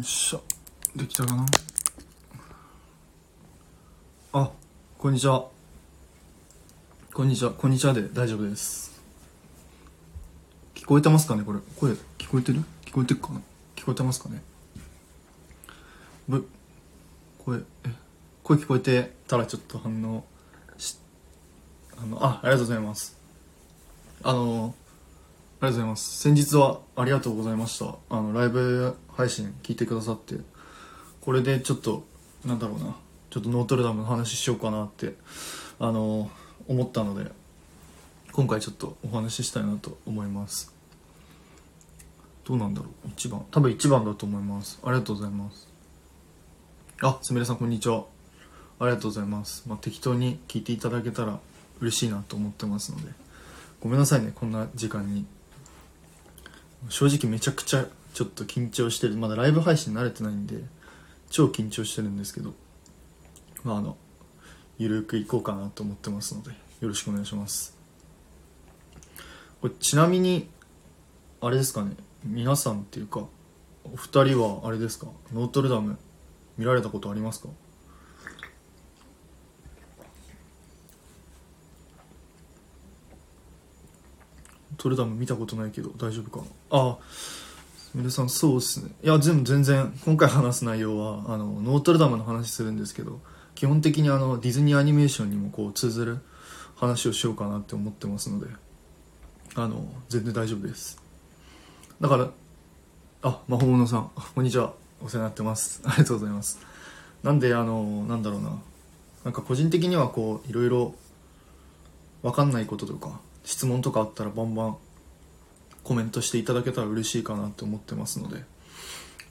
よっしゃ。できたかな。あこんにちは。こんにちは。こんにちはで大丈夫です。聞こえてますかねこれ。声聞こえてる？聞こえてるかな？聞こえてますかね？ぶ声え声聞こえてたらちょっと反応しあのあありがとうございます。あのありがとうございます。先日はありがとうございました。あのライブ配信聞いてくださって。これでちょっとなんだろうな。ちょっとノートルダムの話しようかなってあの思ったので今回ちょっとお話ししたいなと思います。どうなんだろう一番。多分一番だと思います。ありがとうございます。あすみれさんこんにちは。ありがとうございます、まあ、適当に聞いていただけたら嬉しいなと思ってますので。ごめんなさいねこんな時間に。正直めちゃくちゃちょっと緊張してる。まだライブ配信慣れてないんで超緊張してるんですけど。まああのゆるくいこうかなと思ってますのでよろしくお願いします。これちなみにあれですかね。皆さんっていうかお二人はあれですか？ノートルダム見られたことありますか？トルダム見たことないけど大丈夫かな？あ皆さんそうっすね。いや全部全然今回話す内容はあのノートルダムの話するんですけど基本的にあのディズニーアニメーションにもこう通ずる話をしようかなって思ってますのであの全然大丈夫です。だからあ魔法物さんこんにちは。お世話になってます。ありがとうございます。なんであのなんだろうな。なんか個人的にはこういろいろ分かんないこととか質問とかあったらバンバンコメントしていただけたら嬉しいかなって思ってますので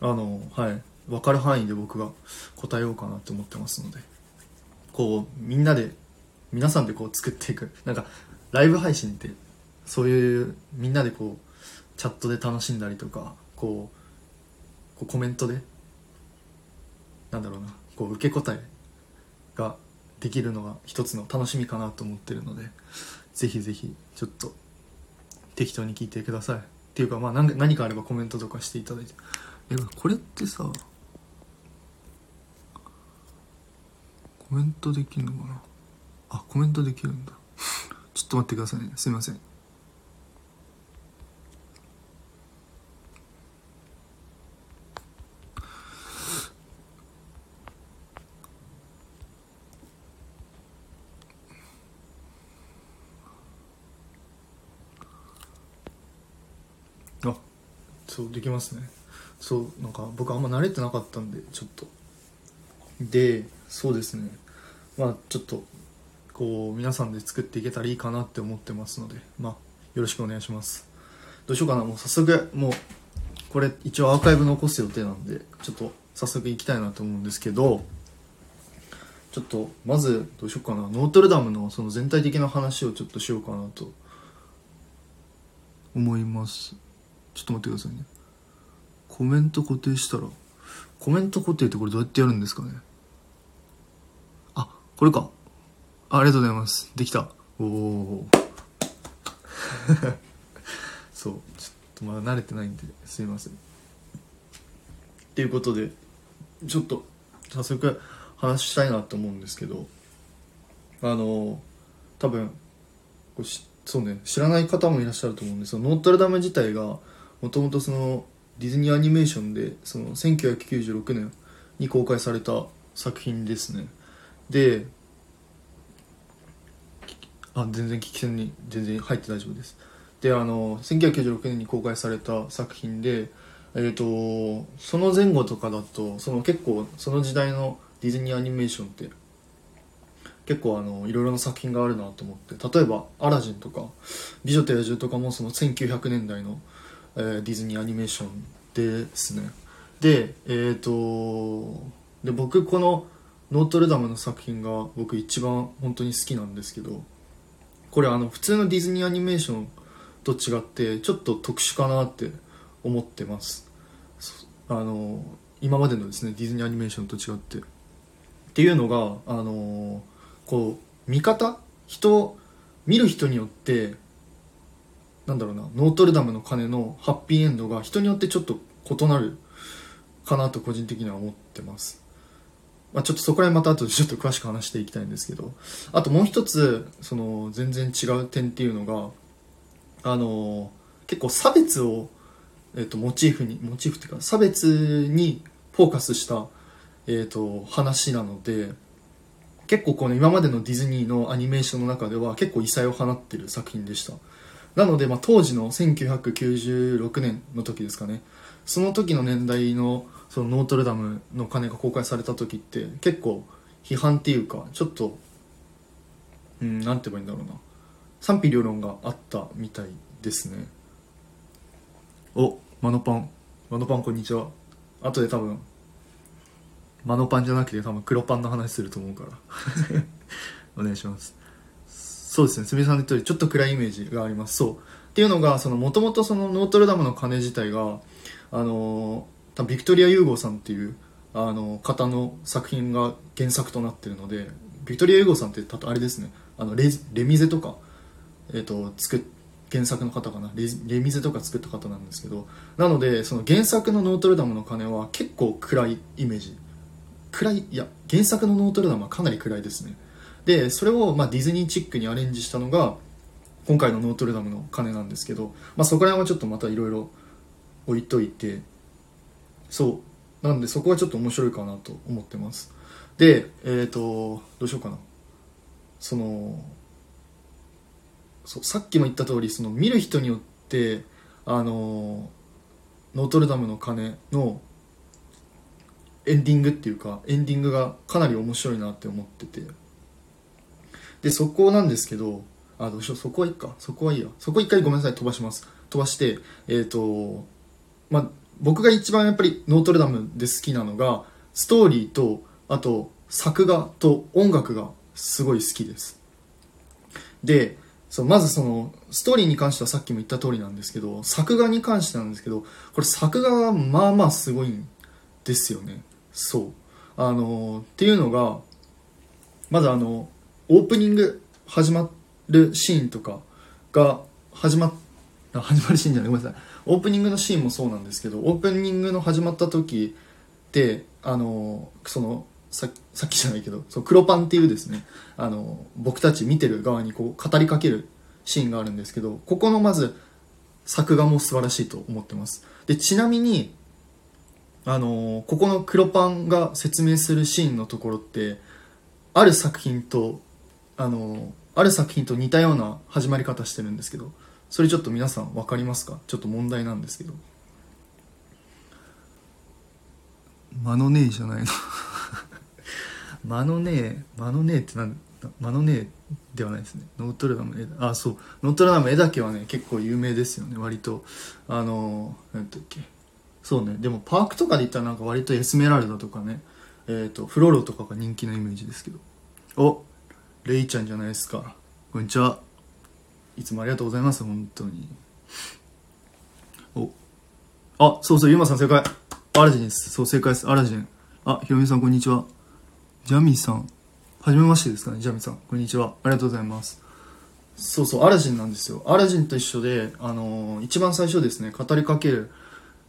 あのはい分かる範囲で僕が答えようかなって思ってますのでこうみんなで皆さんでこう作っていくなんかライブ配信ってそういうみんなでこうチャットで楽しんだりとかこうこうコメントでなんだろうなこう受け答えができるのが一つの楽しみかなと思ってるのでぜひぜひちょっと適当に聞いてください。っていうかまあ何かあればコメントとかしていただいて。えこれってさコメントできるのかな？あコメントできるんだ。ちょっと待ってくださいね。すいませんあそうできますね。そうなんか僕あんま慣れてなかったんでちょっと。でそうですね。まあちょっとこう皆さんで作っていけたらいいかなって思ってますのでまあよろしくお願いします。どうしようかな。もう早速もうこれ一応アーカイブ残す予定なんでちょっと早速行きたいなと思うんですけどちょっとまずどうしようかな。ノートルダムのその全体的な話をちょっとしようかなと思います。ちょっと待ってくださいね。コメント固定したらコメント固定ってこれどうやってやるんですかね。あこれか。あありがとうございます。できた。おお そう。ちょっとまだ慣れてないんですいません。っていうことでちょっと早速話したいなと思うんですけどあの多分そうね。知らない方もいらっしゃると思うんですがノートルダム自体がもともとそのディズニーアニメーションでその1996年に公開された作品ですね。であ全然聞き戦に全然入って大丈夫です。であの1996年に公開された作品でえー、とその前後とかだとその結構その時代のディズニーアニメーションって結構あのいろいろな作品があるなと思って例えば「アラジン」とか「美女と野獣」とかもその1900年代の、えーディズニーアニメーションですね。でえっ、とで僕このノートルダムの作品が僕一番本当に好きなんですけどこれあの普通のディズニーアニメーションと違ってちょっと特殊かなって思ってます。あの今までのですねディズニーアニメーションと違って。っていうのがあのこう見方？人見る人によってなんだろうなノートルダムの鐘のハッピーエンドが人によってちょっと異なるかなと個人的には思ってます。まあ、ちょっとそこら辺また後でちょっと詳しく話していきたいんですけど、あともう一つ、その全然違う点っていうのが、あの、結構差別を、えっ、と、モチーフに、モチーフっていうか、差別にフォーカスした、えっ、と、話なので、結構この今までのディズニーのアニメーションの中では結構異彩を放ってる作品でした。なので、まあ、当時の1996年の時ですかね、その時の年代のそのノートルダムの鐘が公開された時って結構批判っていうかちょっとうんなんて言えばいいんだろうな。賛否両論があったみたいですね。おマノパン。マノパンこんにちは。後で多分マノパンじゃなくて多分黒パンの話すると思うから。お願いします。そうですね。すみさんの言った通りちょっと暗いイメージがあります。そう。っていうのがそのもともとそのノートルダムの鐘自体があの多分ビクトリア・ユーゴさんっていうあの方の作品が原作となってるのでビクトリア・ユーゴさんってたとあれですね。あのレレミゼとか、えー、と作っ原作の方かな。レレミゼとか作った方なんですけどなのでその原作のノートルダムの鐘は結構暗いイメージ。暗いいや原作のノートルダムはかなり暗いですね。でそれを、まあ、ディズニーチックにアレンジしたのが今回のノートルダムの鐘なんですけど、まあ、そこら辺はちょっとまたいろいろ置いといてそう。なのでそこはちょっと面白いかなと思ってます。でえっ、ー、とどうしようかな。そのそうさっきも言った通りその見る人によってあのノートルダムの鐘のエンディングっていうかエンディングがかなり面白いなって思ってて。でそこなんですけどあどうしようそこはいいか。そこはいいや。そこ一回ごめんなさい飛ばします。飛ばしてえっ、ー、とまあ僕が一番やっぱりノートルダムで好きなのがストーリーとあと作画と音楽がすごい好きです。でそうまずそのストーリーに関してはさっきも言った通りなんですけど作画に関してなんですけどこれ作画がまあまあすごいんですよね。そう。あのっていうのがまずあのオープニング始まるシーンとかが始まっ始まるシーンじゃないごめんなさい。オープニングのシーンもそうなんですけどオープニングの始まった時ってあのそのささっきじゃないけどそう黒パンっていうですねあの僕たち見てる側にこう語りかけるシーンがあるんですけどここのまず作画も素晴らしいと思ってます。でちなみにあのここの黒パンが説明するシーンのところってある作品とあのある作品と似たような始まり方してるんですけどそれちょっと皆さん分かりますか？ちょっと問題なんですけど。間のねえじゃないの。間のねえ間のねえってなん間のねえではないですね。ノートルダム絵あそう。ノートルダム絵だけはね結構有名ですよね。割と。あの何だっけ。そうね。でもパークとかで言ったらなんか割とエスメラルダとかね。えっ、ー、とフロロとかが人気なイメージですけど。おレイちゃんじゃないですか。こんにちは。いつもありがとうございます。本当に。お。あそうそうゆまさん正解。アラジンです。そう正解です。アラジン。あひろみさんこんにちは。ジャミさん。はじめましてですかねジャミさん。こんにちは。ありがとうございます。そうそうアラジンなんですよ。アラジンと一緒であのー、一番最初ですね語りかける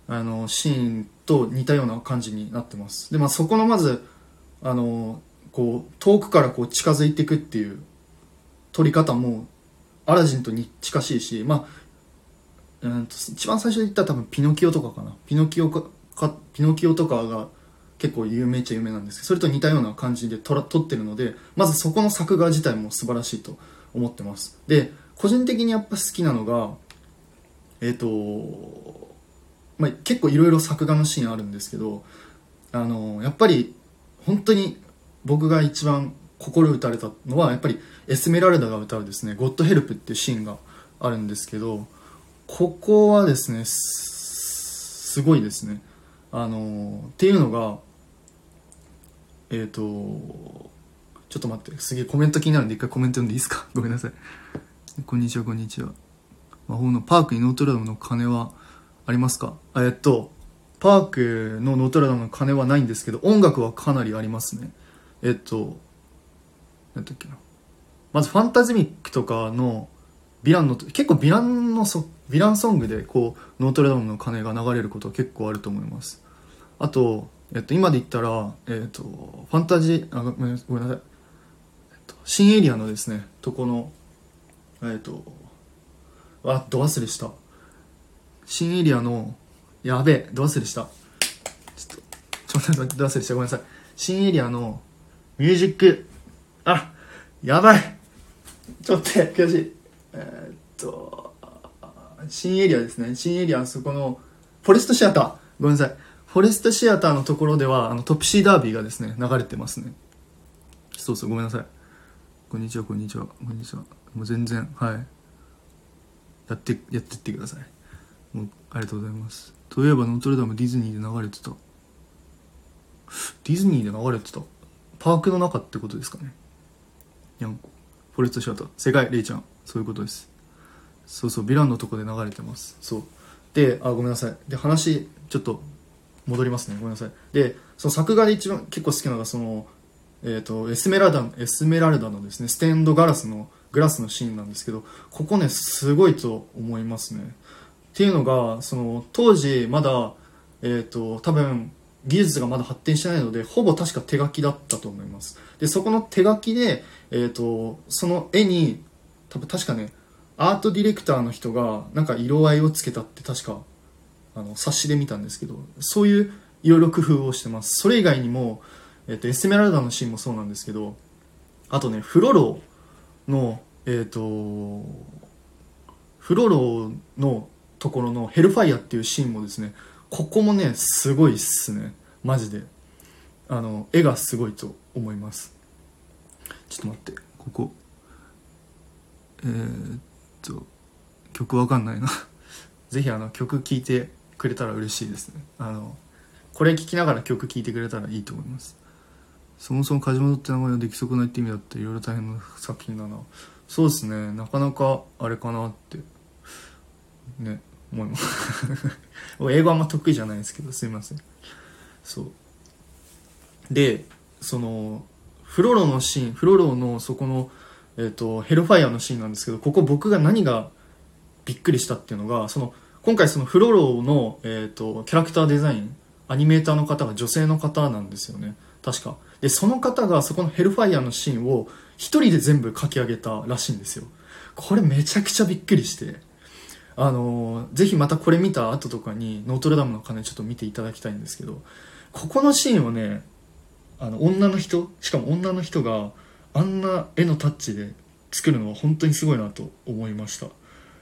あのー、シーンと似たような感じになってます。でまあそこのまずあのー、こう遠くからこう近づいていくっていう撮り方もアラジンとに近しいしまあうんと一番最初に言ったら多分ピノキオとかかな。ピノキオかかピノキオとかが結構有名っちゃ有名なんですけどそれと似たような感じで撮ら撮ってるのでまずそこの作画自体も素晴らしいと思ってます。で個人的にやっぱ好きなのがえっ、ー、と、まあ、結構いろいろ作画のシーンあるんですけどあのやっぱり本当に僕が一番心打たれたのはやっぱりエスメラルダが歌うですね「ゴッドヘルプっていうシーンがあるんですけどここはですねすごいですね。あのっていうのがえっ、ー、とちょっと待ってすげえコメント気になるんで一回コメント読んでいいですか？ごめんなさい。こんにちはこんにちは。魔法のパークにノートルダムの鐘はありますか？えっとパークのノートルダムの鐘はないんですけど音楽はかなりありますね。えっと何だっけなまずファンタズミックとかのヴィランの結構ヴィランのそヴィランソングでこうノートルダムの鐘が流れることは結構あると思いますあと、えっと、今で言ったら、えっと、ファンタジー、あ、ごめんなさい。えっと、新エリアのですね、とこの、えっと、あ、ど忘れした。新エリアの、やべえ、ど忘れした。ちょっと、ちょっと待って、ど忘れした。ごめんなさい。新エリアの、ミュージック、あ、やばいちょっと、悔しい。えーっと、新エリアですね。新エリア、そこの、フォレストシアター。ごめんなさい。フォレストシアターのところでは、あの、トプシーダービーがですね、流れてますね。そうそう、ごめんなさい。こんにちは、こんにちは、こんにちは。もう全然、はい。やって、やってってください。もう、ありがとうございます。といえば、ノートルダムディズニーで流れてた。ディズニーで流れてた。パークの中ってことですかね。にゃんこ。フォレストシアター。正解、レイちゃん。そういうことです。そうそう、ヴィランのとこで流れてます。そう。で、あ、ごめんなさい。で、話、ちょっと、戻りますね。ごめんなさい。で、その作画で一番結構好きなのが、その、えっ、と、エスメラルダ、エスメラルダのですね、ステンドガラスの、グラスのシーンなんですけど、ここね、すごいと思いますね。っていうのが、その、当時、まだ、えっ、と、多分、技術がまだ発展してないので、ほぼ確か手書きだったと思います。で、そこの手書きで、えっ、と、その絵に、多分確かね、アートディレクターの人が、なんか色合いをつけたって確か、あの、冊子で見たんですけど、そういういろいろ工夫をしてます。それ以外にも、えっ、と、エスメラルダのシーンもそうなんですけど、あとね、フロロの、えっ、と、フロロのところのヘルファイアっていうシーンもですね、ここもね、すごいっすね。マジで。あの、絵がすごいと思います。ちょっと待って、ここ。えー、っと、曲わかんないな。ぜひあの、曲聴いてくれたら嬉しいですね。あの、これ聴きながら曲聴いてくれたらいいと思います。そもそもカジモドって名前はでき損ないって意味だっていろいろ大変な作品だな。そうですね、なかなかあれかなって、ね、思います。英語あんま得意じゃないですけど、すいません。そう。で、その、フロロのシーン、フロロのそこの、えっ、と、ヘルファイアのシーンなんですけど、ここ僕が何がびっくりしたっていうのが、その、今回そのフロロの、えっ、と、キャラクターデザイン、アニメーターの方が女性の方なんですよね。確か。で、その方がそこのヘルファイアのシーンを一人で全部書き上げたらしいんですよ。これめちゃくちゃびっくりして。あのーぜひまたこれ見た後とかにノートルダムの鐘ちょっと見ていただきたいんですけど、ここのシーンをね、あの、女の人、しかも女の人があんな絵のタッチで作るのは本当にすごいなと思いました。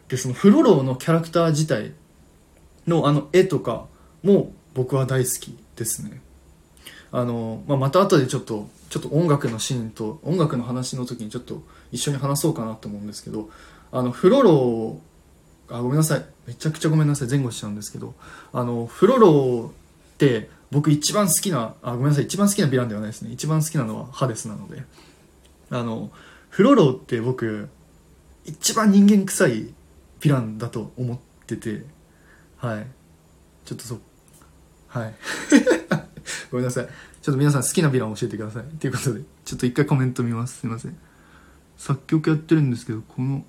で、そのフロローのキャラクター自体のあの絵とかも僕は大好きですね。あの、まあ、また後でちょっと、ちょっと音楽のシーンと音楽の話の時にちょっと一緒に話そうかなと思うんですけど、あの、フロロー、あ、ごめんなさい。めちゃくちゃごめんなさい。前後しちゃうんですけど、あの、フロロって僕一番好きな、あ、ごめんなさい。一番好きなヴィランではないですね。一番好きなのはハデスなので。あの、フロロって僕、一番人間臭いヴィランだと思ってて、はい。ちょっとそ、はい。ごめんなさい。ちょっと皆さん好きなヴィラン教えてください。ということで、ちょっと一回コメント見ます。すいません。作曲やってるんですけど、この、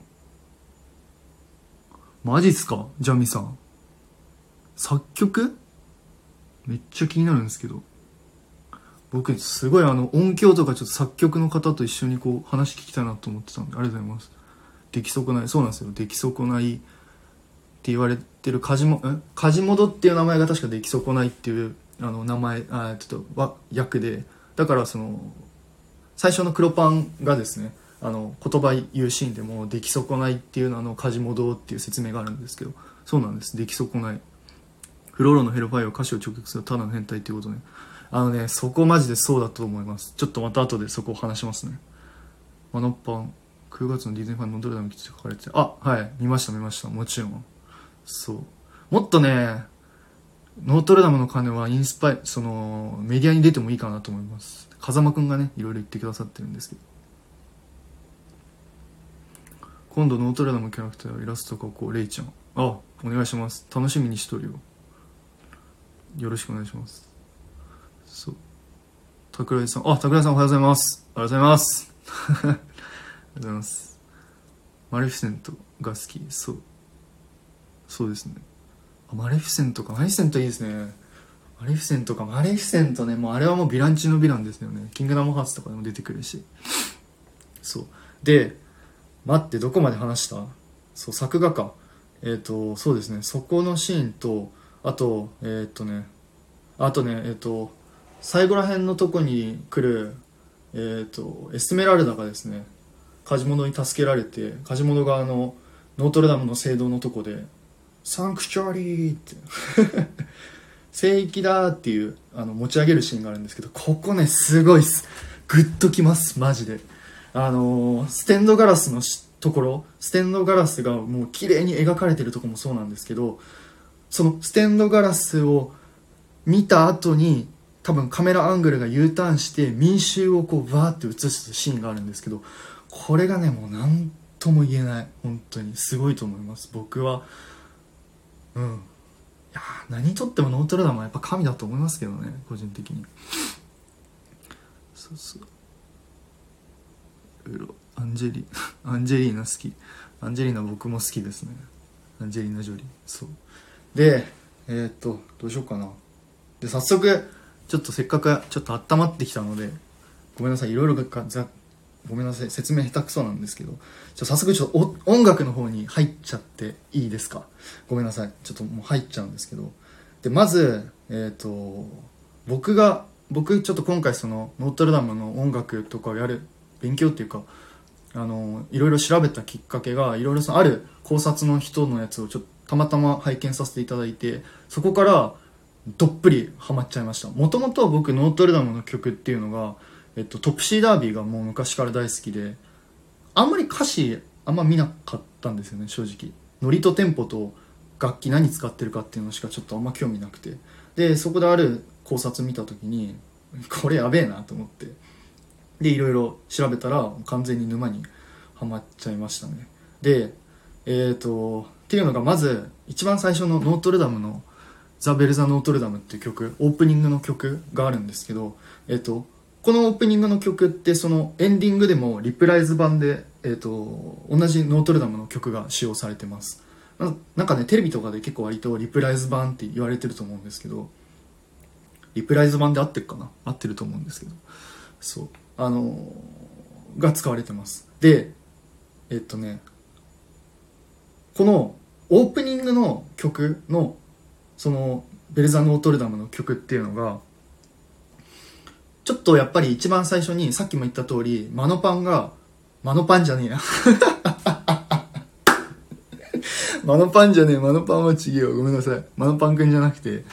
マジっすか？ジャミさん。作曲？めっちゃ気になるんですけど。僕、すごいあの、音響とかちょっと作曲の方と一緒にこう、話聞きたいなと思ってたんで、ありがとうございます。出来損ない、そうなんですよ。出来損ないって言われてるカジモ、んカジモドっていう名前が確か出来損ないっていう、あの、名前、あちょっと、わ、役で、だからその、最初の黒パンがですね、あの、言葉言うシーンでも、出来損ないっていうのあの、カジモドっていう説明があるんですけど、そうなんです。出来損ない。フローロのヘルファイアを歌詞を直結するただの変態っていうことね。あのね、そこマジでそうだと思います。ちょっとまた後でそこを話しますね。マノッパン、9月のディズニーファンのどれだめ基地書かれて、あ、はい、見ました見ました。もちろん。そう。もっとね、ノートルダムの鐘はインスパイ、その、メディアに出てもいいかなと思います。風間くんがね、いろいろ言ってくださってるんですけど。今度ノートルダムキャラクターイラスト描こう、レイちゃん。あ、お願いします。楽しみにしとるよ。よろしくお願いします。そう。桜井さん、あ、桜井さんおはようございます。ありがとうございます。ありがとうございます。マレフィセントが好き。そう。そうですね。あマレフィセントか。マレフィセントいいですね。マレフィセントかマレフィセントねもうあれはもうヴィラン中のヴィランですよねキングダムハーツとかでも出てくるしそうで待ってどこまで話した？そう作画か。えっ、ー、とそうですね。そこのシーンとあとえっ、ー、とねあとねえっ、ー、と最後ら辺のとこに来るえっ、とエスメラルダがですねカジモノに助けられてカジモノがあのノートルダムの聖堂のとこで「サンクチュアリー」って 聖域だっていうあの持ち上げるシーンがあるんですけどここねすごいっす。グッときますマジで。あの、ステンドガラスのところステンドガラスがもう綺麗に描かれてるとこもそうなんですけどそのステンドガラスを見た後に多分カメラアングルが U ターンして民衆をこうバーって映すシーンがあるんですけどこれがねもう何とも言えない。本当にすごいと思います。僕はうん。いや何とってもノートルダムはやっぱ神だと思いますけどね個人的に。そうそう。アンジェリ アンジェリーナ好き。アンジェリーナ僕も好きですね。アンジェリーナ・ジョリー。そう。でえー、っとどうしようかな。で早速ちょっとせっかくちょっと温まってきたのでごめんなさい。いろいろがざごめんなさい。説明下手くそなんですけど。じゃ早速ちょっと音楽の方に入っちゃっていいですか？ごめんなさい。ちょっともう入っちゃうんですけど。でまずえっ、と僕が僕ちょっと今回そのノートルダムの音楽とかをやる勉強っていうかあのいろいろ調べたきっかけがいろいろある考察の人のやつをちょっとたまたま拝見させていただいてそこからどっぷりハマっちゃいました。もともと僕ノートルダムの曲っていうのが、えっと、トップシーダービーがもう昔から大好きであんまり歌詞あんま見なかったんですよね正直。ノリとテンポと楽器何使ってるかっていうのしかちょっとあんま興味なくて。でそこである考察見た時にこれやべえなと思って。でいろいろ調べたら完全に沼にはまっちゃいましたね。でえっ、ー、とっていうのがまず一番最初のノートルダムの「 The Bells of Notre Dame」っていう曲オープニングの曲があるんですけどえっ、ー、とこのオープニングの曲ってそのエンディングでもリプライズ版で、えーと、同じノートルダムの曲が使用されてます。なんかねテレビとかで結構割とリプライズ版って言われてると思うんですけどリプライズ版で合ってるかな？合ってると思うんですけど。そう。あのが使われてます。でえっとねこのオープニングの曲のそのベルザ・ノートルダムの曲っていうのがちょっとやっぱり一番最初にさっきも言った通りマノパンがマノパンじゃねえや。マノパンじゃねえマノパンは違うよ。ごめんなさい。マノパンくんじゃなくて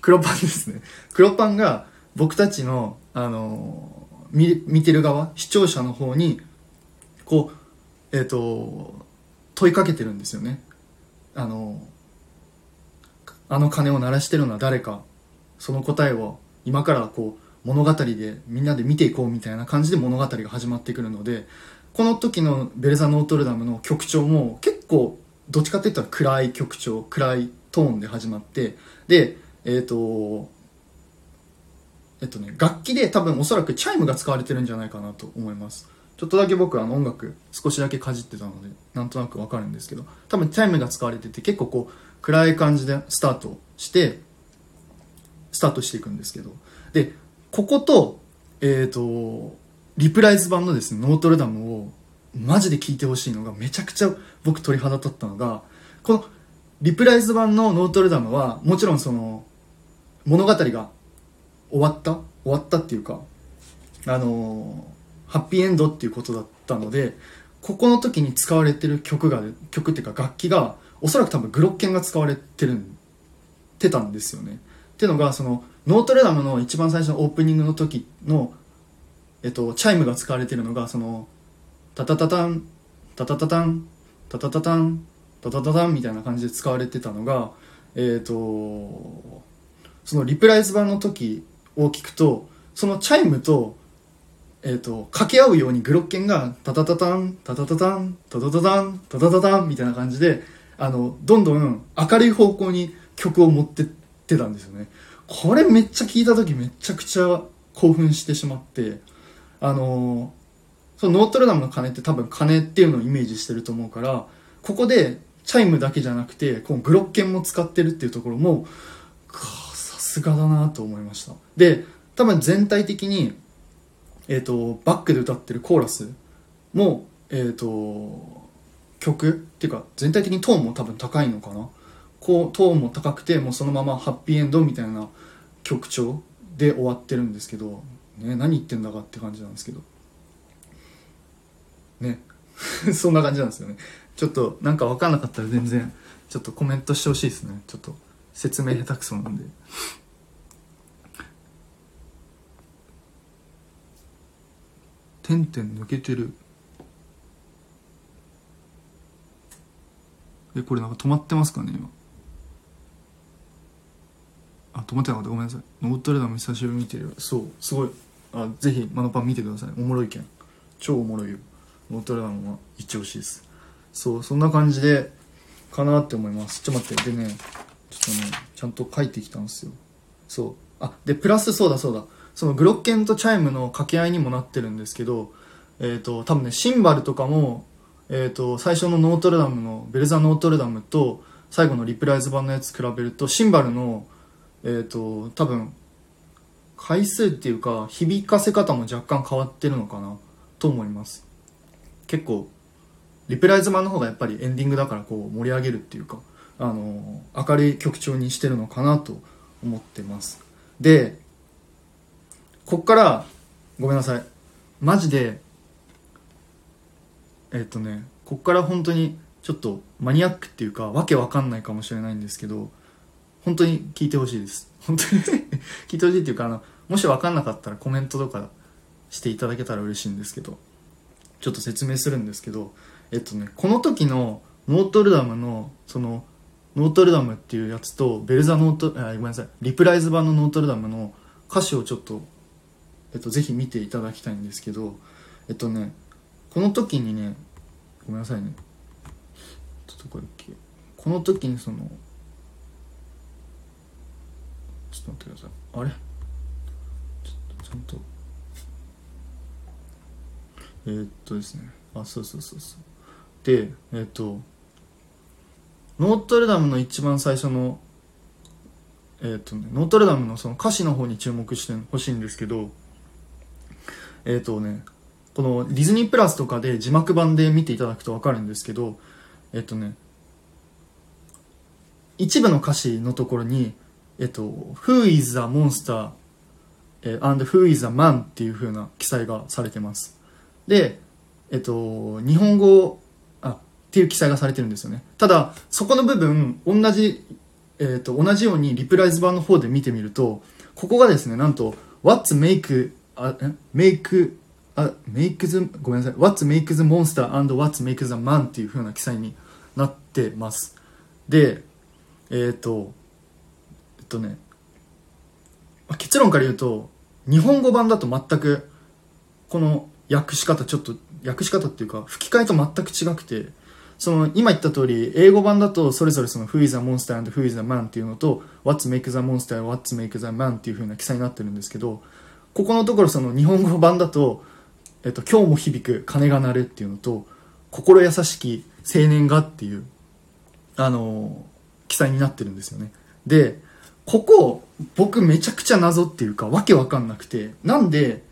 黒パンですね。黒パンが僕たちのあの見見てる側視聴者の方にこうえっ、ー、と問いかけてるんですよね。あのあの鐘を鳴らしてるのは誰かその答えを今からこう物語でみんなで見ていこうみたいな感じで物語が始まってくるのでこの時の Bells of Notre Dame の曲調も結構どっちかって言ったら暗い曲調暗いトーンで始まってでえっ、ー、とえっとね、楽器で多分おそらくチャイムが使われてるんじゃないかなと思います。ちょっとだけ僕あの音楽少しだけかじってたので、なんとなくわかるんですけど、多分チャイムが使われてて結構こう暗い感じでスタートして、スタートしていくんですけど、で、ここと、えっ、ー、と、リプライズ版のですね、ノートルダムをマジで聴いてほしいのがめちゃくちゃ僕鳥肌立ったのが、このリプライズ版のノートルダムはもちろんその物語が終わった？終わったっていうかあのハッピーエンドっていうことだったのでここの時に使われてる曲が曲っていうか楽器がおそらく多分グロッケンが使われてるてたんですよね。っていうのがそのノートルダムの一番最初のオープニングの時の、えっと、チャイムが使われてるのがそのタタタタンタタタタンタタタタンタタタタンみたいな感じで使われてたのがえっ、とそのリプライズ版の時を聞くとそのチャイムと,、えーと、掛け合うようにグロッケンがタタタタンタタタタンタタタタンタタタタンみたいな感じであのどんどん明るい方向に曲を持ってってたんですよね。これめっちゃ聞いた時めちゃくちゃ興奮してしまってあのそのノートルダムの鐘って多分鐘っていうのをイメージしてると思うからここでチャイムだけじゃなくてこのグロッケンも使ってるっていうところもさすがだなと思いました。で多分全体的にえっ、とバックで歌ってるコーラスもえっ、と曲っていうか全体的にトーンも多分高いのかな。こうトーンも高くてもうそのままハッピーエンドみたいな曲調で終わってるんですけど、ね、何言ってんだかって感じなんですけど。ね。そんな感じなんですよね。ちょっとなんか分かんなかったら全然ちょっとコメントしてほしいですね。ちょっと。説明下手くそなんで。点々抜けてる。えこれなんか止まってますかね今。あ止まってなかった。ごめんなさい。ノートルダム久しぶり見てる。そう。すごい。あぜひマノパン見てください。おもろいけん。超おもろいよ。ノートルダムは一押しです。そうそんな感じでかなって思います。ちょっと待って。でねちょっとねちゃんと書いてきたんですよ。そう。あでプラスそうだそうだ。そのグロッケンとチャイムの掛け合いにもなってるんですけどえっ、と多分ねシンバルとかもえー、と最初のノートルダムのベルザ・ノートルダムと最後のリプライズ版のやつ比べるとシンバルの、えー、と多分回数っていうか響かせ方も若干変わってるのかなと思います。結構リプライズ版の方がやっぱりエンディングだからこう盛り上げるっていうか。あの明るい曲調にしてるのかなと思ってます。でこっからごめんなさい。マジでえっ、とねこっから本当にちょっとマニアックっていうかわけわかんないかもしれないんですけど本当に聞いてほしいです。本当に 聞いてほしいっていうかあのもしわかんなかったらコメントとかしていただけたら嬉しいんですけどちょっと説明するんですけどえっとねこの時のノートルダムのそのノートルダムっていうやつとベルザノートあごめんなさい。リプライズ版のノートルダムの歌詞をちょっと、えっと、ぜひ見ていただきたいんですけどえっとねこの時にねごめんなさいね。ちょっとこれけこの時にそのちょっと待ってください。あれ？ちょっとちゃんと。えー、っとですね。あそうそうそうそう。でえー、っとノートルダムの一番最初のえー、っとねノートルダムのその歌詞の方に注目してほしいんですけどえっとねこのディズニープラスとかで字幕版で見ていただくと分かるんですけどえっとね一部の歌詞のところにえっと「Who is the monster?」and Who is the man っていう風な記載がされてますでえっと日本語っていう記載がされてるんですよねただそこの部分同じえっと同じようにリプライズ版の方で見てみるとここがですねなんと What's make あ make あ、make the, ごめんなさい。What makes the monster and what's make the man っていう風な記載になってます。で、えっ、ー、と、えっとね、結論から言うと、日本語版だと全く、この訳し方ちょっと、訳し方っていうか、吹き替えと全く違くて、その、今言った通り、英語版だと、それぞれその、Who is a monster and Who is a man っていうのと、What's make the monster and what's make the man っていう風な記載になってるんですけど、ここのところその日本語版だと、えっと、今日も響く鐘が鳴るっていうのと、心優しき青年がっていう、あの記載になってるんですよね。で、ここ、僕めちゃくちゃ謎っていうか、わけわかんなくて、なんで、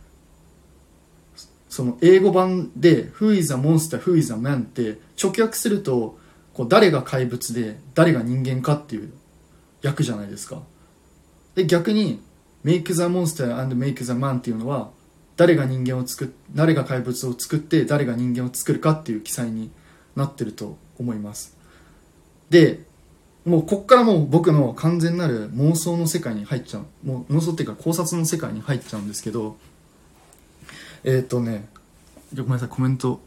その英語版で、Who is a monster, who is a man って直訳すると、こう誰が怪物で誰が人間かっていう訳じゃないですか。で、逆に、make the monster and make the man っていうのは、誰が人間を作っ誰が怪物を作って誰が人間を作るかっていう記載になってると思います。でもうこっからもう僕の完全なる妄想の世界に入っちゃう。もう妄想っていうか考察の世界に入っちゃうんですけどえっ、ー、とねごめんなさいコメント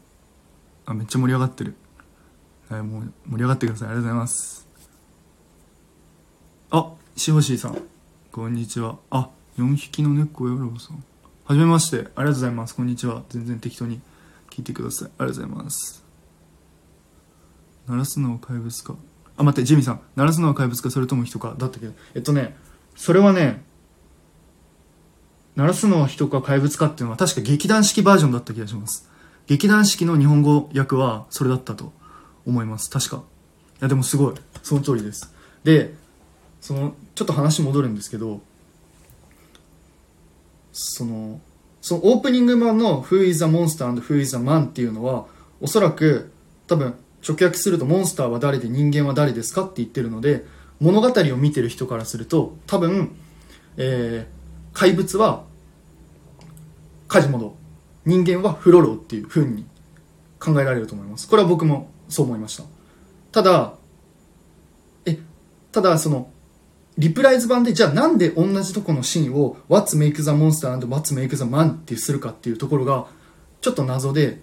あめっちゃ盛り上がってる。はいもう盛り上がってくださいありがとうございますあしほしーさんこんにちはあ4匹の猫やろうさんはじめまして。ありがとうございます。こんにちは。全然適当に聞いてください。ありがとうございます。鳴らすのは怪物か。あ、待って、ジミーさん。鳴らすのは怪物か、それとも人か。だったけど。えっとね、それはね、鳴らすのは人か怪物かっていうのは確か劇団式バージョンだった気がします。劇団式の日本語訳はそれだったと思います。確か。いや、でもすごい。その通りです。で、そのちょっと話戻るんですけどそのそのオープニング版の「Who is a monster and who is a man」っていうのはおそらく多分直訳すると「モンスターは誰で人間は誰ですか?」って言ってるので物語を見てる人からすると多分、えー、怪物はカジモド人間はフロローっていう風に考えられると思いますこれは僕もそう思いました。ただえただそのリプライズ版でじゃあなんで同じとこのシーンを What's make the monster and What's make the man ってするかっていうところがちょっと謎で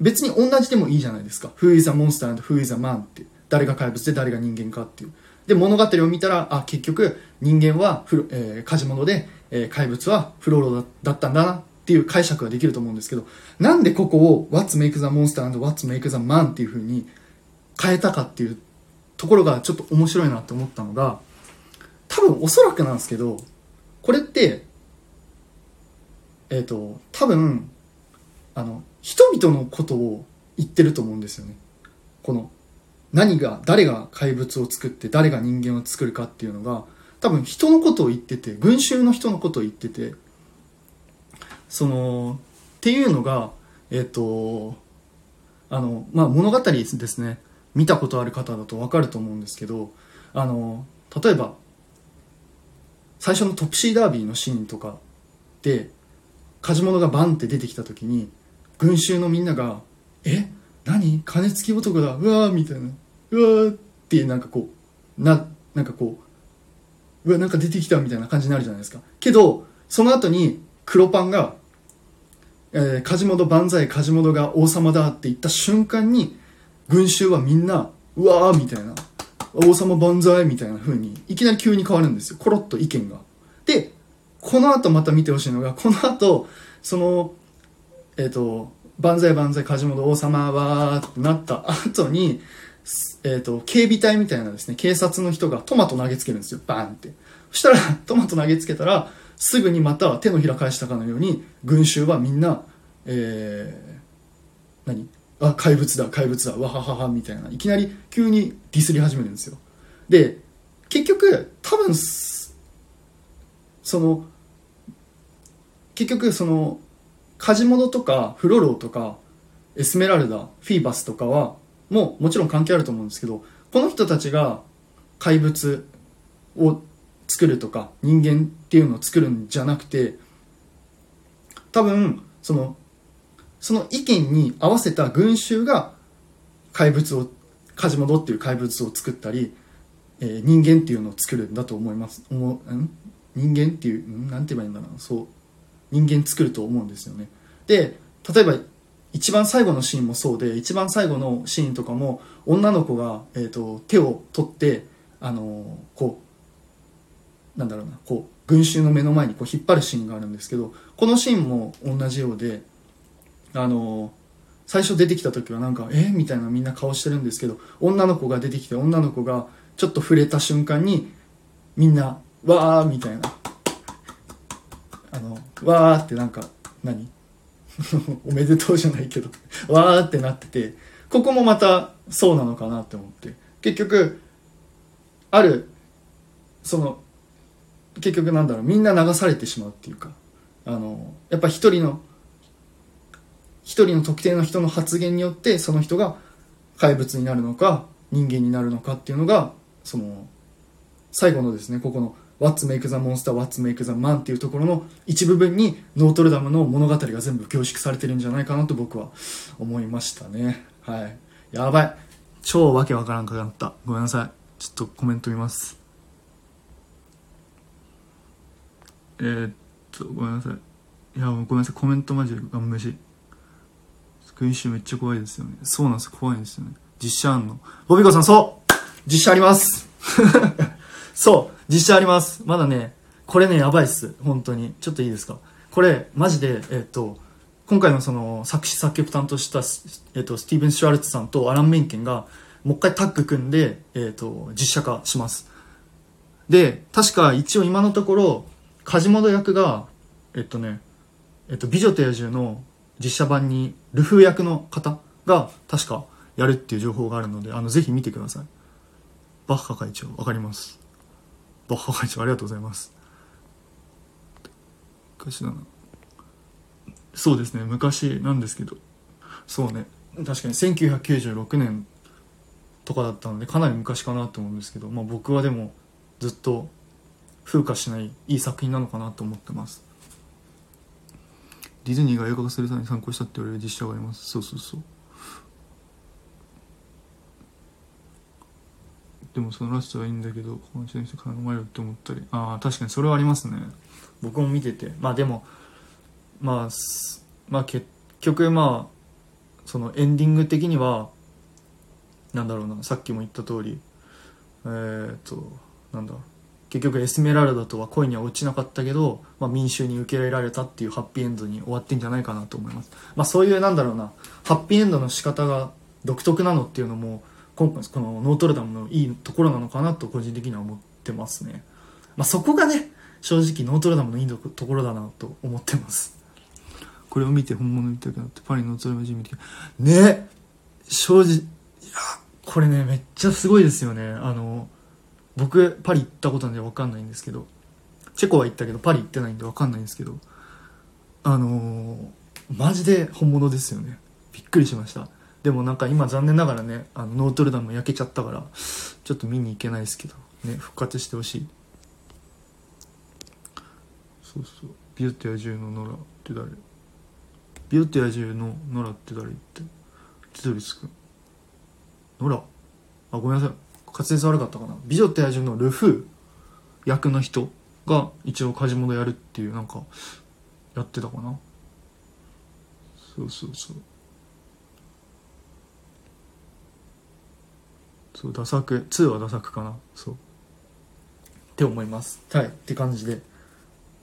別に同じでもいいじゃないですか。Who is a monster and who is a man って誰が怪物で誰が人間かっていう。で物語を見たらあ結局人間はフえー、カジモノで、えー、怪物はフローロだったんだな。っっていう解釈ができると思うんですけどなんでここを What's make the monster and What's make the man っていう風に変えたかっていうところがちょっと面白いなって思ったのが多分おそらくなんですけどこれってえっ、ー、と多分あの人々のことを言ってると思うんですよね。この何が誰が怪物を作って誰が人間を作るかっていうのが多分人のことを言ってて群衆の人のことを言っててそのっていうのがえっ、とあのまあ物語ですね。見たことある方だと分かると思うんですけどあの例えば最初のトプシーダービーのシーンとかでカジモノがバンって出てきた時に群衆のみんなが「え？何？金付き男だ。うわー」みたいな「うわー」ってなんかこうななんかこううわなんか出てきたみたいな感じになるじゃないですか。けどその後に黒パンが「えー、梶本万歳梶本が王様だ」って言った瞬間に群衆はみんな「うわー」みたいな「王様万歳」みたいな風にいきなり急に変わるんですよコロッと意見がでこの後また見てほしいのがこの後そのえっ、ー、と、万歳万歳梶本王様はってなった後に、えっ、ー、と、警備隊みたいなですね、警察の人がトマト投げつけるんですよ。バーンって。そしたら、トマト投げつけたら、すぐにまた手のひら返したかのように、群衆はみんな、えー、何？あ、怪物だ、怪物だ、わははは、みたいな。いきなり急にディスり始めるんですよ。で、結局、多分、その、結局、その、カジモドとかフロローとかエスメラルダフィーバスとかはもうもちろん関係あると思うんですけどこの人たちが怪物を作るとか人間っていうのを作るんじゃなくて多分そのその意見に合わせた群衆が怪物をカジモドっていう怪物を作ったり、えー、人間っていうのを作るんだと思います。思うん？人間っていうん？なんて言えばいいんだろうそう。人間作ると思うんですよね。で例えば一番最後のシーンもそうで一番最後のシーンとかも女の子が、えーと、手を取ってあのこうなんだろうなこう群衆の目の前にこう引っ張るシーンがあるんですけどこのシーンも同じようであの最初出てきた時はなんかえみたいなみんな顔してるんですけど女の子が出てきて女の子がちょっと触れた瞬間にみんなわーみたいな。あのわーってなんか何？おめでとうじゃないけどわーってなっててここもまたそうなのかなって思って。結局あるその結局なんだろうみんな流されてしまうっていうかあのやっぱ一人の一人の特定の人の発言によってその人が怪物になるのか人間になるのかっていうのがその最後のですねここの What's Make the Monster, What's Make the Man っていうところの一部分にノートルダムの物語が全部凝縮されてるんじゃないかなと僕は思いましたね。はい。やばい。超わけわからんかかった。ごめんなさい。ちょっとコメント見ます。えー、っと、ごめんなさい。いや、ごめんなさい。コメントマジでガン無視。スクリーンシュめっちゃ怖いですよね。そうなんです。怖いんですよね。実写あんの。ボビコさん、そう実写あります そう実写あります。まだね、これね、やばいっす。本当に。ちょっといいですか？これ、マジで、えっ、と、今回のその作詞作曲担当した、えっ、と、スティーブン・シュワルツさんとアラン・メンケンが、もう一回タッグ組んで、えっ、と、実写化します。で、確か一応今のところ、梶本役が、えっとね、えっと、美女と野獣の実写版に、ルフー役の方が、確かやるっていう情報があるので、あの、ぜひ見てください。バッハ会長、わかります。バッハ会長ありがとうございます昔だなそうですね昔なんですけどそうね確かに1996年とかだったのでかなり昔かなと思うんですけど、まあ、僕はでもずっと風化しないいい作品なのかなと思ってます。ディズニーが映画化する際に参考したって言われる実写があります。そうそうそう。でもそのラストはいいんだけどこの人の人考えるって思ったり。ああ確かにそれはありますね。僕も見てて。まあでもまあまあ結局まあそのエンディング的にはなんだろうなさっきも言った通り。えー、っとなんだろう。結局エスメラルダとは恋には落ちなかったけど、まあ、民衆に受け入れられたっていうハッピーエンドに終わってんじゃないかなと思いますまあそういうなんだろうなハッピーエンドの仕方が独特なのっていうのも今回このノートルダムのいいところなのかなと個人的には思ってますね。まあ、そこがね、正直ノートルダムのいいところだなと思ってます。これを見て本物見たくなってパリノートルダム人見てね正直、いや、これね、めっちゃすごいですよね。あの、僕、パリ行ったことなんでわかんないんですけど、チェコは行ったけど、パリ行ってないんでわかんないんですけど、あのー、マジで本物ですよね。びっくりしました。でもなんか今残念ながらねあのノートルダム焼けちゃったからちょっと見に行けないですけどね復活してほしい。そうそう。ビューティア獣のノラって誰？ビューティア獣のノラって誰って千鳥つくノラあごめんなさい。滑舌悪かったかな？美女って野獣のルフー。役の人が一応カジモドやるっていうなんかやってたかな？そうそうそう。そうダサく2はダサくかな？そう。って思います。はい。って感じで。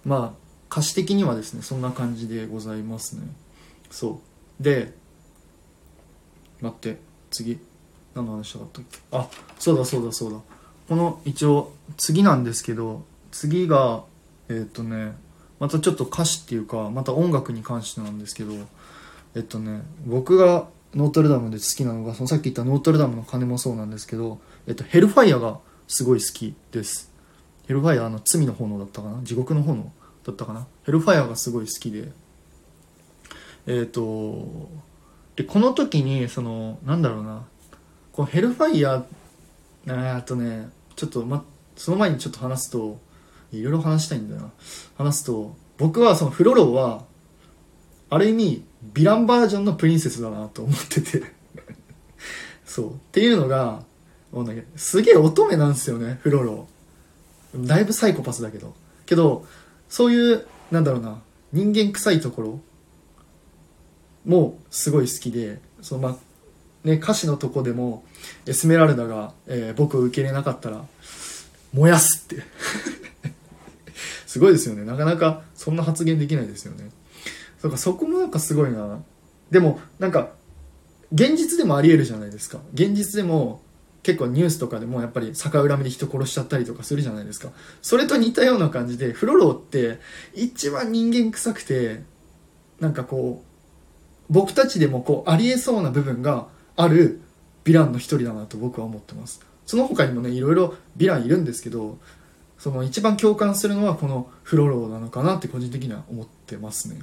まあ歌詞的にはですねそんな感じでございますね。そう。で待って次。何の話したかったっけ？あそうだそうだそうだ。この一応次なんですけど次がえっ、とねまたちょっと歌詞っていうかまた音楽に関してなんですけどえっとね僕がノートルダムで好きなのがそのさっき言ったノートルダムの鐘もそうなんですけど、えっと、ヘルファイアがすごい好きです。ヘルファイアあの罪の炎だったかな？地獄の炎だったかな？ヘルファイアがすごい好きで。えっ、とでこの時にそのなんだろうな。このヘルファイアえっとねちょっと、ま、その前にちょっと話すといろいろ話したいんだよな。話すと僕はそのフロローはある意味ヴィランバージョンのプリンセスだなと思ってて。そう。っていうのがすげえ乙女なんですよねフロロだいぶサイコパスだけど。けどそういうなんだろうな人間臭いところもすごい好きでそのまね歌詞のとこでもエスメラルダが、えー、僕を受け入れなかったら燃やすって。すごいですよね。なかなかそんな発言できないですよね。そうかそこもなんかすごいな。でもなんか現実でもありえるじゃないですか。現実でも結構ニュースとかでもやっぱり逆恨みで人殺しちゃったりとかするじゃないですか。それと似たような感じでフロローって一番人間臭くてなんかこう僕たちでもこうありえそうな部分があるヴィランの一人だなと僕は思ってます。その他にもねいろいろヴィランいるんですけどその一番共感するのはこのフロローなのかなって個人的には思ってますね。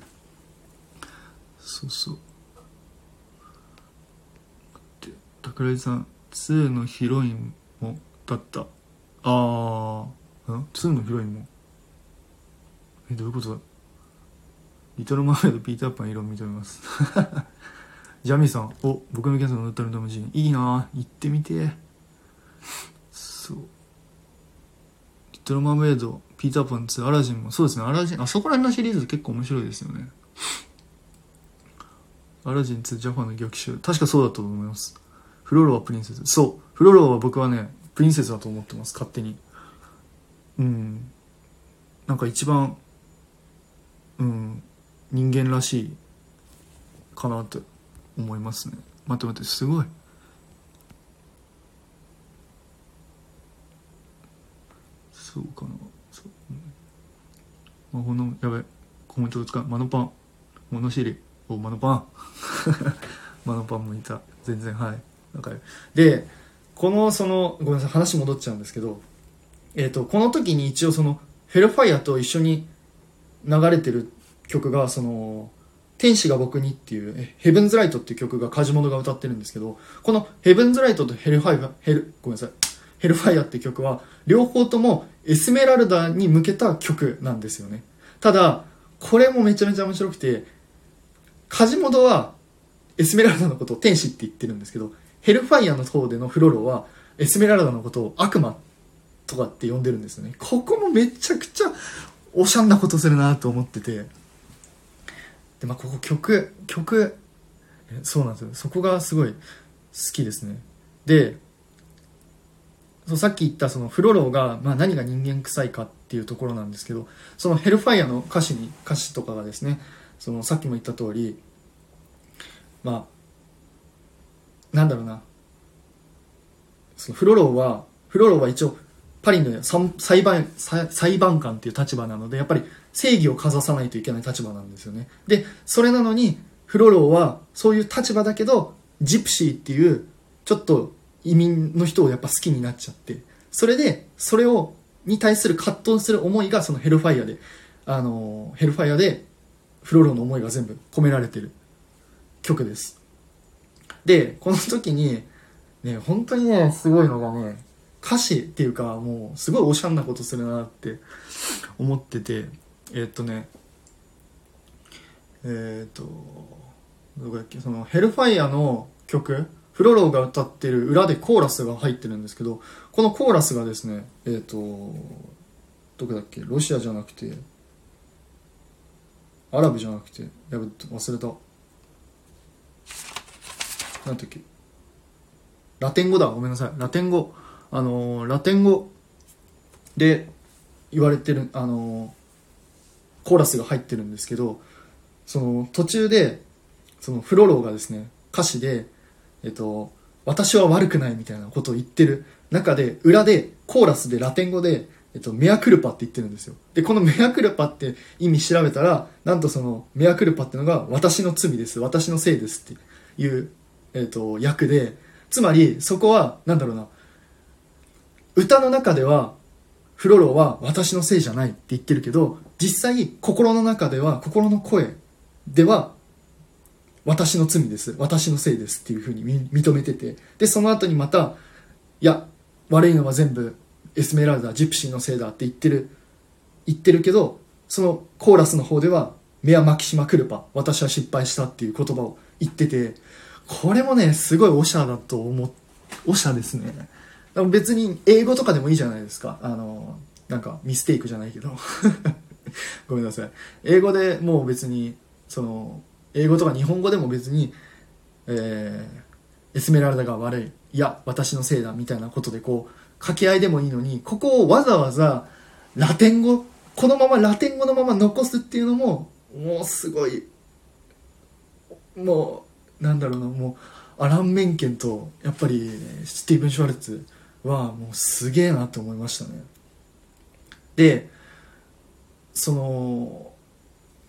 そうそう。で桜井さん2のヒロインもだった。ああん2のヒロインも。えどういうことだ？リトル・マーメイドピーターパン色認めます。ジャミーさんお僕のキャンセルのウルトラダムジン。いいな行ってみて。そう。リトル・マーメイドピーターパン2アラジンも。そうですねアラジンあそこら辺のシリーズ結構面白いですよね。アラジン2ジャパンの逆襲確かそうだと思います。フロロはプリンセス。そう。フロロは僕はねプリンセスだと思ってます勝手に。うん。なんか一番うん人間らしいかなと思いますね。待って待ってすごい。そうかな。そう、魔法のやべコメント使うマノパン。物知り。おマノパン。マノパンもいた。全然はい。なんかでこのそのごめんなさい。話戻っちゃうんですけどえー、とこの時に一応そのヘルファイアと一緒に流れてる曲がその「天使が僕に」っていう「ヘブンズライト」っていう曲がカジモドが歌ってるんですけどこの「ヘブンズライト」とヘルファイアヘルごめんなさい。ヘルファイアって曲は両方ともエスメラルダに向けた曲なんですよね。ただこれもめちゃめちゃ面白くてカジモドはエスメラルダのことを天使って言ってるんですけどヘルファイアの方でのフロロはエスメラルダのことを悪魔とかって呼んでるんですよね。ここもめちゃくちゃおしゃんなことするなと思ってて。でまあここ曲曲そうなんですよ。そこがすごい好きですね。でそうさっき言ったそのフロローが、まあ、何が人間臭いかっていうところなんですけどそのヘルファイアの歌詞に歌詞とかがですねそのさっきも言った通りまあなんだろうな。そのフロローはフロローは一応パリの裁判裁判官っていう立場なのでやっぱり正義をかざさないといけない立場なんですよね。でそれなのにフロローはそういう立場だけどジプシーっていうちょっと移民の人をやっぱ好きになっちゃってそれでそれをに対する葛藤する思いがそのヘルファイアであのヘルファイアでフロローの思いが全部込められてる。曲です。でこの時にね本当にねすごいのがね歌詞っていうかもうすごいおしゃんなことするなって思ってて。えー、っとねえー、っとどこだっけそのヘルファイアの曲フロローが歌ってる裏でコーラスが入ってるんですけどこのコーラスがですねえー、っとどこだっけロシアじゃなくてアラブじゃなくてやべ忘れた。なんてっけラテン語だごめんなさい。ラテン語。あのラテン語で言われてるあのコーラスが入ってるんですけどその途中でそのフロローがですね歌詞で、えっと「私は悪くない」みたいなことを言ってる。中で裏でコーラスでラテン語で「えっと、メアクルパ」って言ってるんですよ。でこのメアクルパって意味調べたらなんとそのメアクルパってのが「私の罪です私のせいです」っていう、えっと、訳でつまりそこはなんだろうな歌の中ではフロロは私のせいじゃないって言ってるけど実際心の中では心の声では私の罪です。私のせいですっていうふうに認めてて。でその後にまたいや悪いのは全部エスメラルダジプシーのせいだって言ってる言ってるけどそのコーラスの方ではメアマキシマクルパ私は失敗したっていう言葉を言っててこれもねすごいおしゃだと思っおしゃですね。別に英語とかでもいいじゃないですか。あのなんかミステイクじゃないけど。ごめんなさい。英語でもう別にその英語とか日本語でも別に、えー、エスメラルダが悪い。いや私のせいだみたいなことでこう掛け合いでもいいのにここをわざわざラテン語このままラテン語のまま残すっていうのももうすごいもうなんだろうなもうアラン・メンケンとやっぱりスティーブン・シュワルツはもうすげえなって思いましたね。でその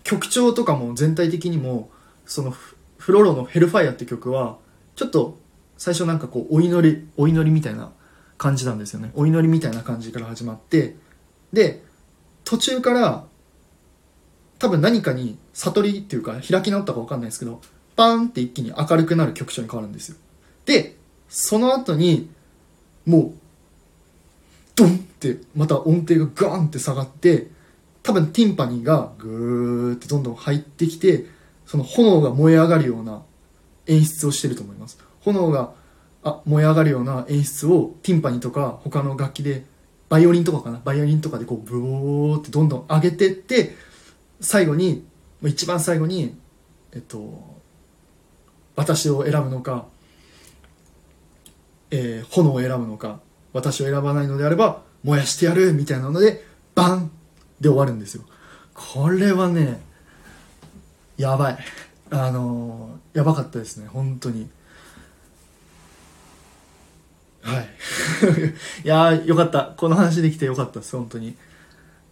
曲調とかも全体的にもそのフロロの「ヘルファイア」って曲はちょっと最初なんかこうお祈りお祈りみたいな感じなんですよね。お祈りみたいな感じから始まってで途中から多分何かに悟りっていうか開き直ったか分かんないですけどパーンって一気に明るくなる曲調に変わるんですよ。でその後にもうドンってまた音程がガーンって下がって多分ティンパニーがグーってどんどん入ってきてその炎が燃え上がるような演出をしてると思います。炎があ燃え上がるような演出をティンパニーとか他の楽器でバイオリンとかかな？バイオリンとかでこうブオーってどんどん上げてって最後に一番最後にえっと私を選ぶのかえー、炎を選ぶのか私を選ばないのであれば燃やしてやるみたいなのでバンで終わるんですよ。これはねやばい。あのー、やばかったですね本当に。はい。いやーよかった。この話できてよかったです本当に。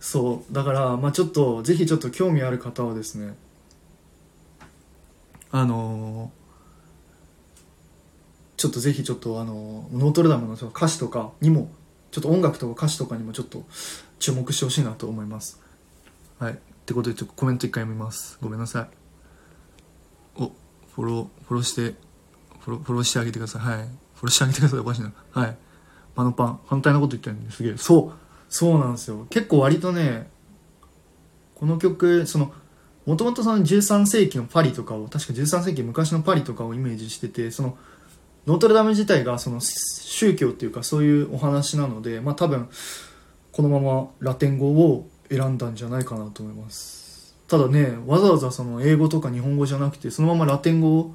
そう。だからまあちょっとぜひちょっと興味ある方はですねあのーちょっとぜひちょっとあのノートルダムの歌詞とかにもちょっと音楽とか歌詞とかにもちょっと注目してほしいなと思います。はい。ってことでちょっとコメント一回読みます。ごめんなさい。おフォローフォローしてフォローフォローしてあげてください。はい。フォローしてあげてください。おかしいな。はい。マノパン。反対のこと言ってるんですげえ。そう。そうなんですよ。結構割とねこの曲そのもともとその13世紀のパリとかを確か13世紀昔のパリとかをイメージしててそのノートルダム自体がその宗教っていうかそういうお話なのでまあ多分このままラテン語を選んだんじゃないかなと思います。ただねわざわざその英語とか日本語じゃなくてそのままラテン語を、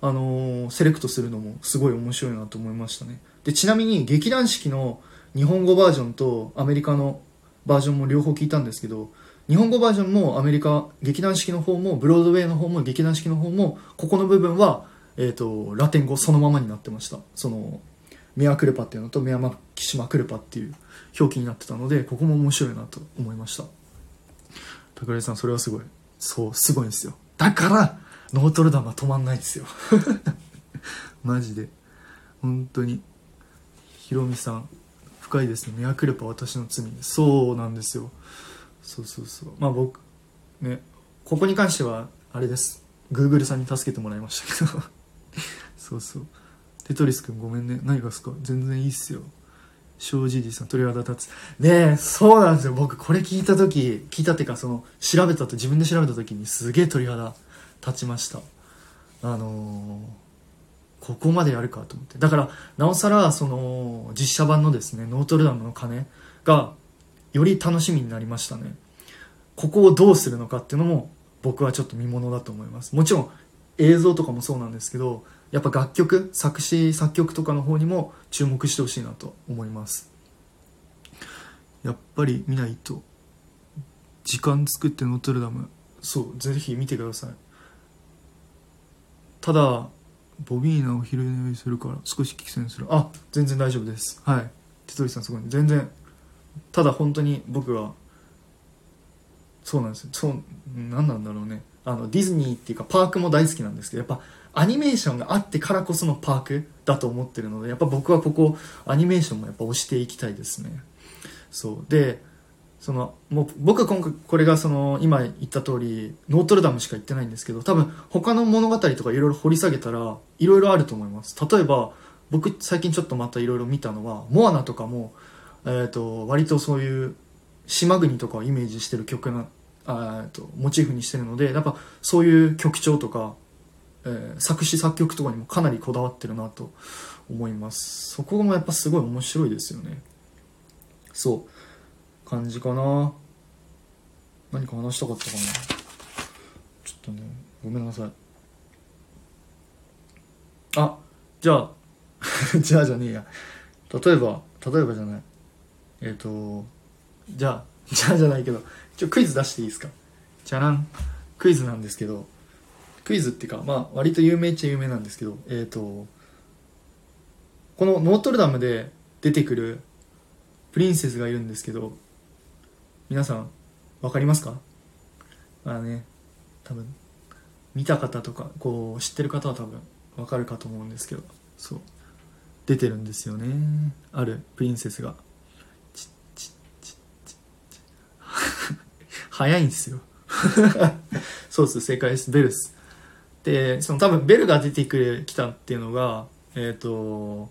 あのーセレクトするのもすごい面白いなと思いましたね。でちなみに劇団四季の日本語バージョンとアメリカのバージョンも両方聞いたんですけど日本語バージョンもアメリカ劇団四季の方もブロードウェイの方も劇団四季の方もここの部分は、えー、とラテン語そのままになってました。そのメアクルパっていうのとメアマキシマクルパっていう表記になってたのでここも面白いなと思いました。桜井さんそれはすごい。そうすごいんですよ。だからノートルダムは止まんないですよ。マジで。本当に。ひろみさん深いですね。メアクルパ私の罪で。すそうなんですよ。そうそうそう。まあ僕ねここに関してはあれです。Google さんに助けてもらいましたけど。そうそう。テトリス君ごめんね。何がすか？全然いいっすよ。正直さん鳥肌立つ。ねえそうなんですよ。僕これ聞いた時聞いたっていうかその調べたと自分で調べた時にすげえ鳥肌立ちました。あのーここまでやるかと思って。だからなおさらその実写版のですねノートルダムの鐘がより楽しみになりましたね。ここをどうするのかっていうのも僕はちょっと見ものだと思います。もちろん映像とかもそうなんですけどやっぱ楽曲作詞作曲とかの方にも注目してほしいなと思います。やっぱり見ないと時間作ってノートルダム。そうぜひ見てください。ただボビーナを昼寝するから少し危険する。あ全然大丈夫です。はい。テトリさんすごい全然。ただ本当に僕はそうなんですよ。そう何なんだろうね。あのディズニーっていうかパークも大好きなんですけどやっぱアニメーションがあってからこそのパークだと思ってるのでやっぱ僕はここアニメーションもやっぱ押していきたいですね。そう。でそのもう僕は今回これがその今言った通りノートルダムしか言ってないんですけど多分他の物語とかいろいろ掘り下げたらいろいろあると思います。例えば僕最近ちょっとまたいろいろ見たのはモアナとかも、えー、と割とそういう島国とかをイメージしてる曲なあーとモチーフにしてるのでやっぱそういう曲調とか、えー作詞作曲とかにもかなりこだわってるなと思います。そこもやっぱすごい面白いですよね。そう。感じかな。何か話したかったかな。ちょっとねごめんなさい。あじゃあ。じゃあじゃねえや。例えば例えばじゃない。えっ、とじゃあじゃあじゃないけどちょクイズ出していいですか？じゃらん。クイズなんですけど。クイズっていうかまあ割と有名っちゃ有名なんですけどえっ、とこのノートルダムで出てくるプリンセスがいるんですけど皆さん分かりますか？まあね多分見た方とかこう知ってる方は多分分かるかと思うんですけどそう出てるんですよね。あるプリンセスが。チッチッチッチッチッ早いんですよ。そうです。正解です。ベルですでその多分ベルが出てくる来たっていうのがえっ、と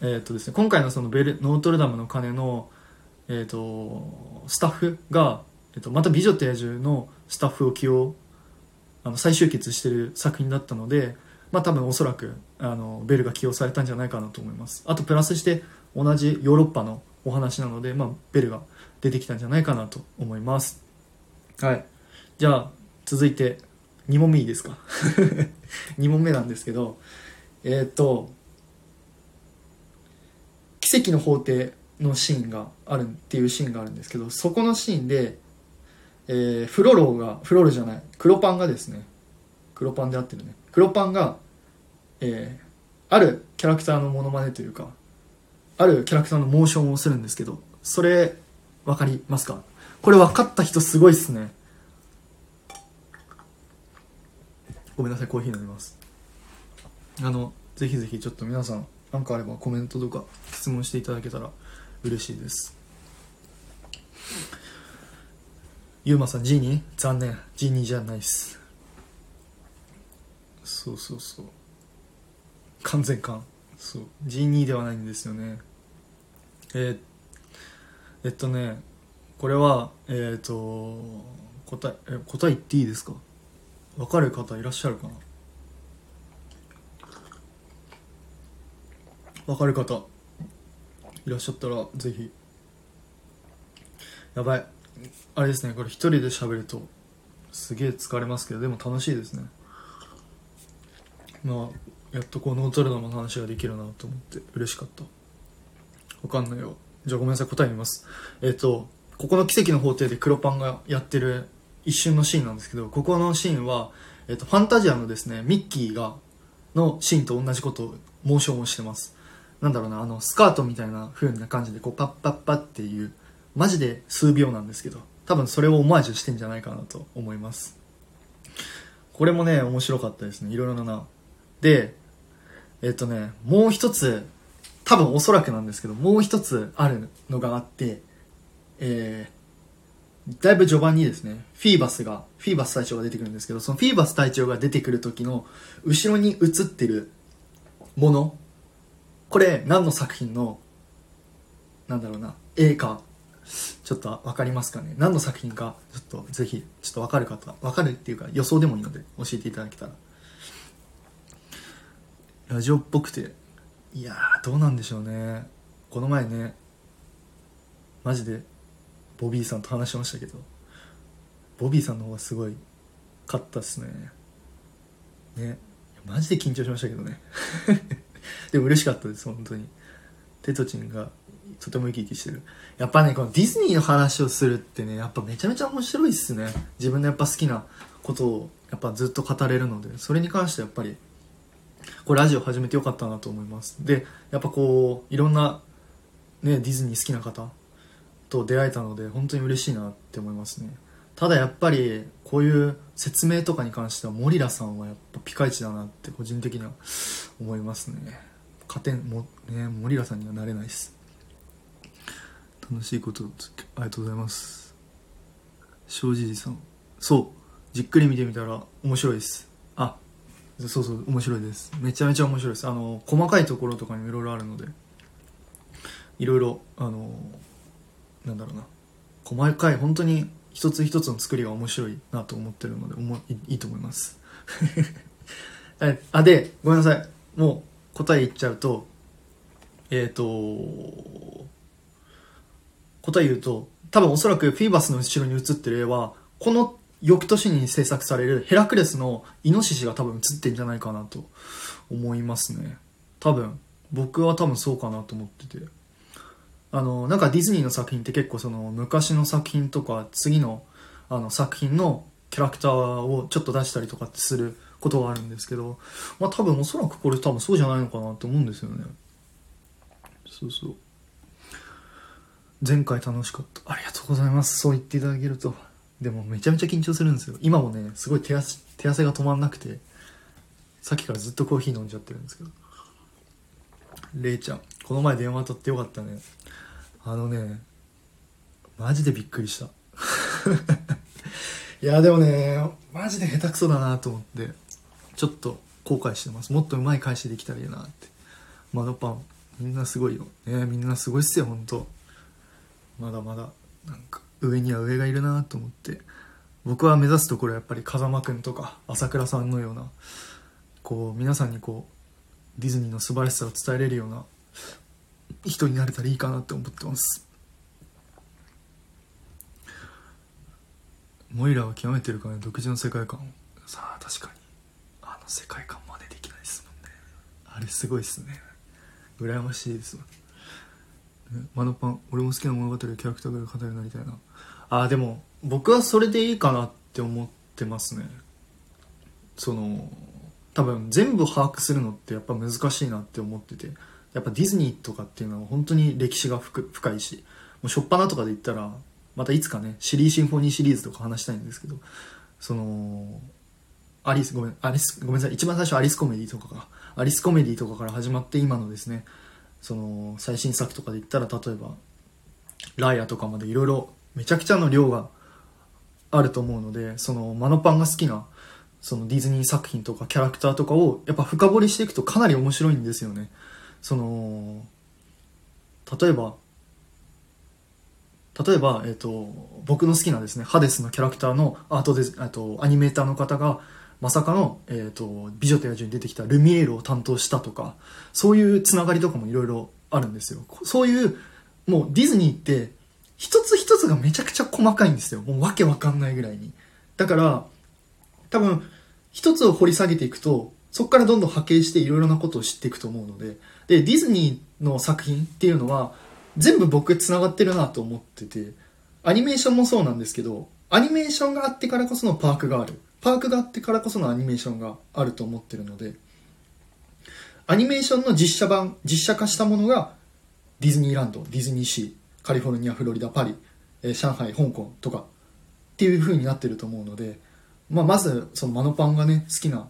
えっ、とですね今回のそのベルノートルダムの鐘のえー、とスタッフが、えー、とまた「美女と野獣」のスタッフを起用あの再集結してる作品だったので、まあ、多分おそらくあのベルが起用されたんじゃないかなと思います。あとプラスして同じヨーロッパのお話なので、まあ、ベルが出てきたんじゃないかなと思います。はい。じゃあ続いて2問目いいですか？2問目なんですけどえっ、と奇跡の法廷のシーンがあるっていうシーンがあるんですけどそこのシーンで、えーフロローがフロロじゃない黒パンがですね黒パンで合ってるね黒パンが、えーあるキャラクターのモノマネというかあるキャラクターのモーションをするんですけどそれ分かりますか？これ分かった人すごいっすね。ごめんなさいコーヒー飲みます。あのぜひぜひちょっと皆さん何かあればコメントとか質問していただけたら嬉しいです。ゆうまさん G に残念。G にじゃないっす。そうそうそう。完全感。そう。G2 ではないんですよね。えーえっとねこれはえっ、と答ええ答え言っていいですか？分かる方いらっしゃるかな？分かる方いらっしゃったらぜひ。やばい。あれですねこれ一人で喋るとすげえ疲れますけどでも楽しいですね。まあやっとこうノートルダムの話ができるなと思って嬉しかった。わかんないよ。じゃあごめんなさい答え見ます。えっ、ー、とここの奇跡の法廷で黒パンがやってる一瞬のシーンなんですけどここのシーンは、えっ、と、ファンタジアのですねミッキーがのシーンと同じことをモーションをしてます。なんだろうなあのスカートみたいな風な感じでこうパッパッパっていうマジで数秒なんですけど多分それをオマージュしてんじゃないかなと思います。これもね面白かったですね。いろいろなでえっとねもう一つ多分おそらくなんですけどもう一つあるのがあってえー、だいぶ序盤にですねフィーバスがフィーバス隊長が出てくるんですけどそのフィーバス隊長が出てくる時の後ろに映ってるものこれ何の作品のなんだろうな絵かちょっと分かりますかね？何の作品かちょっとぜひちょっと分かる方分かるっていうか予想でもいいので教えていただけたら。ラジオっぽくていやどうなんでしょうね。この前ねマジでボビーさんと話しましたけどボビーさんの方がすごい勝ったっすね。ね。マジで緊張しましたけどね。でも嬉しかったです本当に。テトチンがとても生き生きしてる。やっぱねこのディズニーの話をするってねやっぱめちゃめちゃ面白いっすね。自分のやっぱ好きなことをやっぱずっと語れるので。それに関してやっぱりこれラジオ始めてよかったなと思います。でやっぱこういろんなねディズニー好きな方と出会えたので本当に嬉しいなって思いますね。ただやっぱりこういう説明とかに関してはモリラさんはやっぱピカイチだなって個人的には思いますね。勝てんもねモリラさんにはなれないです。楽しいことありがとうございます。庄司さん。そう。じっくり見てみたら面白いです。あそうそう面白いです。めちゃめちゃ面白いです。あの細かいところとかにもいろいろあるのでいろいろあのなんだろうな。細かい本当に一つ一つの作りが面白いなと思ってるのでおもいいいと思います。あでごめんなさい。もう答え言っちゃうとえっ、ー、と答え言うと多分おそらくフィーバスの後ろに映ってる絵はこの翌年に制作されるヘラクレスのイノシシが多分映ってんじゃないかなと思いますね。多分。僕は多分そうかなと思ってて。あのなんかディズニーの作品って結構その昔の作品とか次のあの作品のキャラクターをちょっと出したりとかすることがあるんですけどまあ多分おそらくこれ多分そうじゃないのかなと思うんですよね。そうそう。前回楽しかった。ありがとうございます。そう言っていただけると。でもめちゃめちゃ緊張するんですよ。今もねすごい手汗手汗が止まんなくてさっきからずっとコーヒー飲んじゃってるんですけど。れいちゃんこの前電話取ってよかったね。あのねマジでびっくりした。いやでもねマジで下手くそだなと思ってちょっと後悔してます。もっとうまい返しできたらいいなって。窓パン。みんなすごいよ。ねみんなすごいっすよ本当まだまだなんか上には上がいるなと思って。僕は目指すところやっぱり風間くんとか朝倉さんのようなこう皆さんにこうディズニーの素晴らしさを伝えれるような人になれたらいいかなって思ってます。モイラは極めてるから独自の世界観を。さあ確かに。あの世界観真似できないですもんね。あれすごいっすね。羨ましいですわマノパン俺も好きな物語キャラクターが語るようになりたいな。あでも僕はそれでいいかなって思ってますね。その多分全部把握するのってやっぱ難しいなって思ってて。やっぱディズニーとかっていうのは本当に歴史が深いしもう初っ端とかで言ったらまたいつかねシリーシンフォニーシリーズとか話したいんですけどそのアリスごめんアリスごめんなさい一番最初アリスコメディとかか。アリスコメディとかから始まって今のですねその最新作とかで言ったら例えばライアとかまでいろいろめちゃくちゃの量があると思うのでそのマノパンが好きなそのディズニー作品とかキャラクターとかをやっぱ深掘りしていくとかなり面白いんですよね。その例えば例えば、えっ、と、僕の好きなですね、ハデスのキャラクターのアートで、とアニメーターの方が、まさかの、えっ、と、美女と野獣に出てきたルミエールを担当したとか、そういうつながりとかもいろいろあるんですよ。そういう、もうディズニーって、一つ一つがめちゃくちゃ細かいんですよ。もうわけわかんないぐらいに。だから、多分、一つを掘り下げていくと、そこからどんどん波形していろいろなことを知っていくと思うので、で、ディズニーの作品っていうのは、全部僕繋がってるなと思ってて、アニメーションもそうなんですけど、アニメーションがあってからこそのパークがある。パークがあってからこそのアニメーションがあると思ってるので、アニメーションの実写版、実写化したものがディズニーランド、ディズニーシー、カリフォルニア、フロリダ、パリ、え、上海、香港とかっていう風になってると思うので、まあ、まずそのマノパンがね、好きな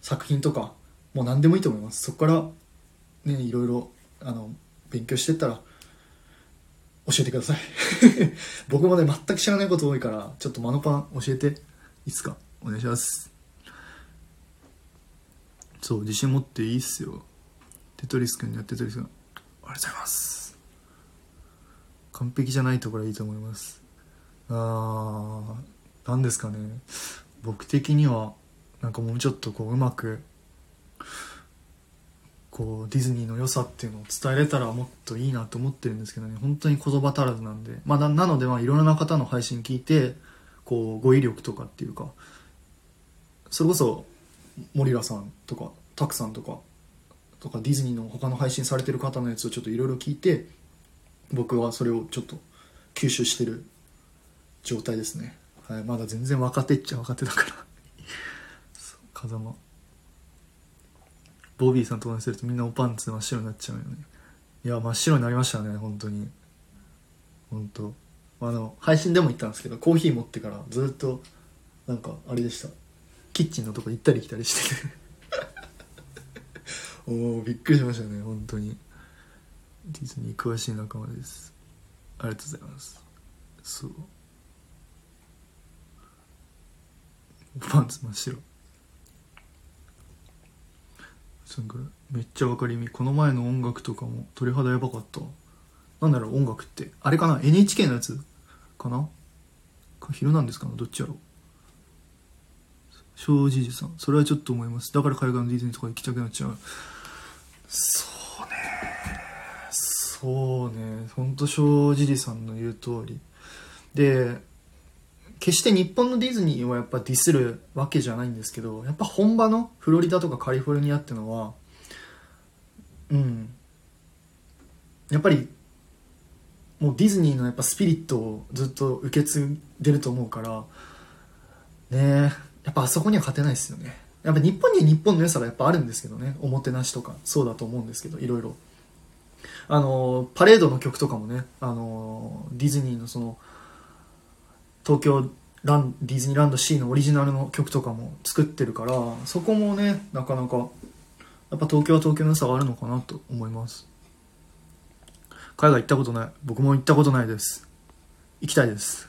作品とか、もう何でもいいと思います。そこからね、いろいろあの勉強してったら教えてください。僕もね全く知らないこと多いからちょっとマノパン教えて。いつかお願いします。そう自信持っていいっすよ。テトリス君にやテトリス君ありがとうございます。完璧じゃないところはいいと思います。あー何ですかね。僕的にはなんかもうちょっとこううまくこうディズニーの良さっていうのを伝えれたらもっといいなと思ってるんですけどね。本当に言葉足らずなんで、まあ、ななのでまあいろんな方の配信聞いてこう語彙力とかっていうかそれこそ森良さんとかタクさんとかとかディズニーの他の配信されてる方のやつをちょっといろいろ聞いて僕はそれをちょっと吸収してる状態ですね、はい、まだ全然若手っちゃ若手だから。風間。ボビーさんと同じするとみんなおパンツ真っ白になっちゃうよね。いや真っ白になりましたね本当に。本当。あの配信でも言ったんですけどコーヒー持ってからずっとなんかあれでした。キッチンのとこ行ったり来たりして おおびっくりしましたね本当に。ディズニー詳しい仲間です。ありがとうございます。そう。パンツ真っ白。なんかめっちゃ分かりみこの前の音楽とかも鳥肌やばかった。なんだろう音楽って。あれかな？NHK のやつかな？か昼なんですかねどっちやろ？う正直さん。それはちょっと思います。だから海岸のディズニーとか行きたくなっちゃう。そうね。そうね。ほんと正直さんの言う通り。で決して日本のディズニーをやっぱディスるわけじゃないんですけどやっぱ本場のフロリダとかカリフォルニアっていうのはうん。やっぱりもうディズニーのやっぱスピリットをずっと受け継いでると思うからねやっぱあそこには勝てないですよね。やっぱ日本には日本の良さがやっぱあるんですけどね。おもてなしとかそうだと思うんですけどいろいろ。あのパレードの曲とかもねあのディズニーのその東京ランディズニーランド C のオリジナルの曲とかも作ってるからそこもねなかなかやっぱ東京は東京の良さがあるのかなと思います。海外行ったことない。僕も行ったことないです。行きたいです。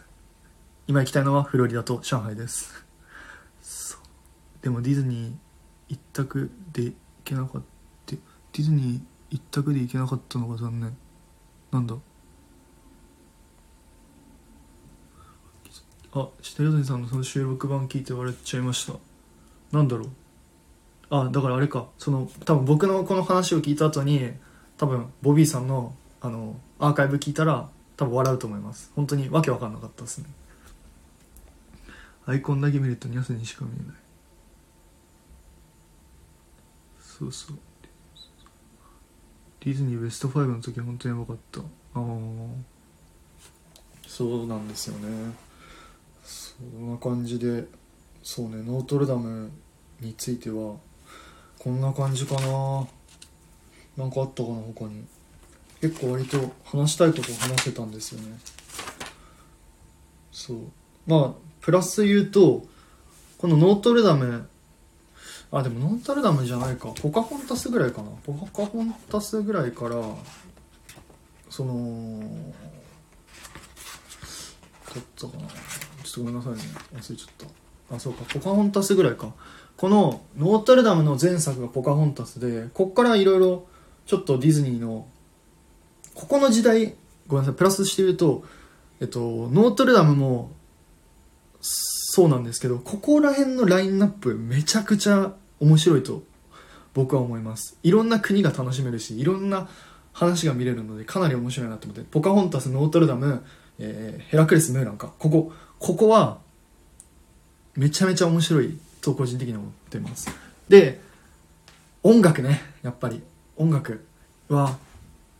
今行きたいのはフロリダと上海です。でもディズニー一択で行けなかった。ディズニー一択で行けなかったのが残念。なんだ？あ下谷さんのその収録版聞いて笑っちゃいました。なんだろう？あだからあれか。その多分僕のこの話を聞いた後に多分ボビーさんのあのアーカイブ聞いたら多分笑うと思います。本当にわけわかんなかったですね。アイコンだけ見るとニャスにしか見えない。そうそう。ディズニーベスト5の時本当にやばかった。ああそうなんですよね。そんな感じでそうねノートルダムについてはこんな感じかな。なんかあったかな他に。結構割と話したいとこ話せたんですよね。そう。まあプラス言うとこのノートルダムあでもノートルダムじゃないか。ポカホンタスぐらいかな。ポカホンタスぐらいからその撮ったかな。ちょっとごめんなさいね。忘れちゃった。あそうか。ポカホンタスぐらいか。このノートルダムの前作がポカホンタスでこっからいろいろちょっとディズニーのここの時代ごめんなさい。プラスして言うとえっとノートルダムもそうなんですけどここら辺のラインナップめちゃくちゃ面白いと僕は思います。いろんな国が楽しめるしいろんな話が見れるのでかなり面白いなと思って。ポカホンタスノートルダム、えーヘラクレスムーランか。ここここはめちゃめちゃ面白いと個人的に思ってます。で音楽ねやっぱり。音楽は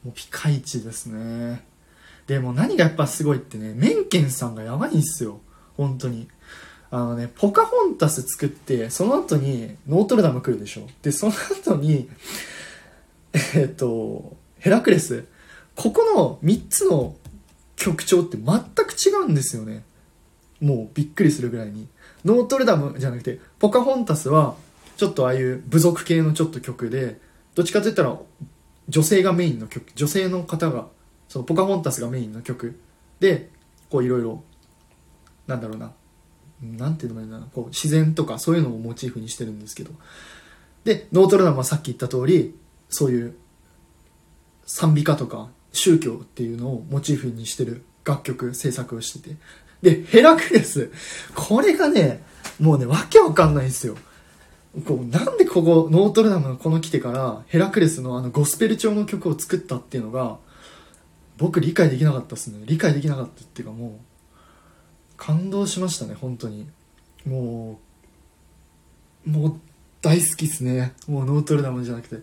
もうピカイチですね。でも何がやっぱすごいってねメンケンさんがやばいんすよ。本当に。あのねポカホンタス作ってその後にノートルダム来るでしょ。でその後にえっとヘラクレス。ここの3つの曲調って全く違うんですよね。もうびっくりするぐらいにノートルダムじゃなくてポカホンタスはちょっとああいう部族系のちょっと曲でどっちかといったら女性がメインの曲女性の方がそのポカホンタスがメインの曲でこういろいろなんだろうななんていうのかなこう自然とかそういうのをモチーフにしてるんですけど。でノートルダムはさっき言った通りそういう賛美歌とか宗教っていうのをモチーフにしてる楽曲制作をしてて。でヘラクレス。これがねもうねわけわかんないんですよ。こうなんでここノートルダムのこの来てからヘラクレスのあのゴスペル調の曲を作ったっていうのが僕理解できなかったですね。理解できなかったっていうかもう感動しましたね本当に。もうもう大好きっすね。もうノートルダムじゃなくて。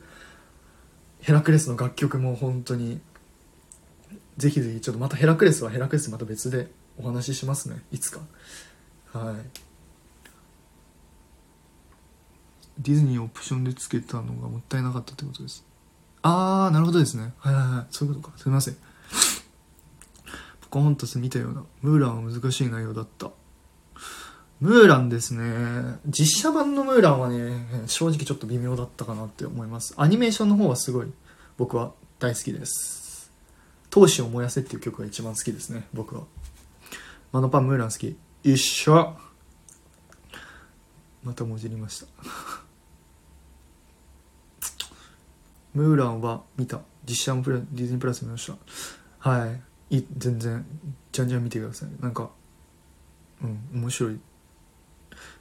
ヘラクレスの楽曲も本当にぜひぜひちょっとまたヘラクレスはヘラクレスまた別でお話ししますねいつか。はい。ディズニーオプションでつけたのがもったいなかったってことです。ああなるほどですね。はいはいはい。そういうことか。すみません。ポカホンタス見たような。ムーランは難しい内容だった。ムーランですね。実写版のムーランはね正直ちょっと微妙だったかなって思います。アニメーションの方はすごい僕は大好きです「闘志を燃やせ」っていう曲が一番好きですね僕はマノパンムーラン好き。一緒。またもじりました。ムーランは見た。実写もプラディズニープラス見ました。はい。い全然。じゃんじゃん見てください。なんかうん面白い。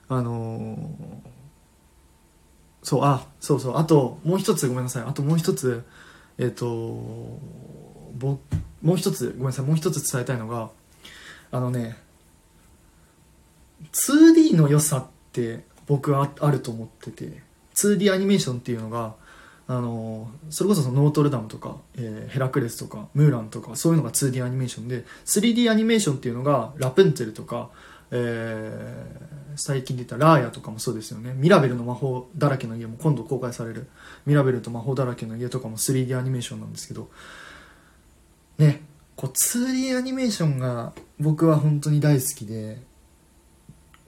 あのーそうあそうそう。あともう一つごめんなさい。あともう一つえっ、とぼもう一つごめんなさい。もう一つ伝えたいのがあのね 2D の良さって僕はあると思ってて 2D アニメーションっていうのがあのそれこそそのノートルダムとか、えーヘラクレスとかムーランとかそういうのが 2D アニメーションで 3D アニメーションっていうのがラプンツェルとか、えー最近で言ったラーヤとかもそうですよね。ミラベルの魔法だらけの家も今度公開される。ミラベルと魔法だらけの家とかも 3D アニメーションなんですけどね。こう 2D アニメーションが僕は本当に大好きで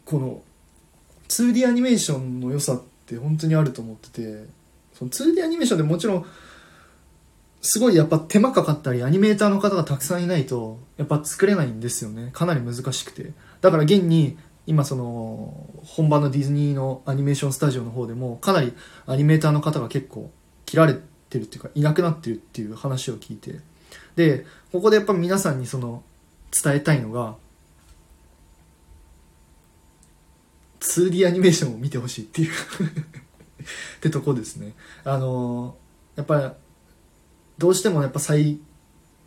この 2D アニメーションの良さって本当にあると思っててその 2D アニメーションでもちろんすごいやっぱ手間かかったりアニメーターの方がたくさんいないとやっぱ作れないんですよね。かなり難しくて。だから現に今その本場のディズニーのアニメーションスタジオの方でもかなりアニメーターの方が結構切られてるっていうかいなくなってるっていう話を聞いてでここでやっぱ皆さんにその伝えたいのが 2D アニメーションを見てほしいっていう ってとこですね。あのやっぱどうしてもやっぱ最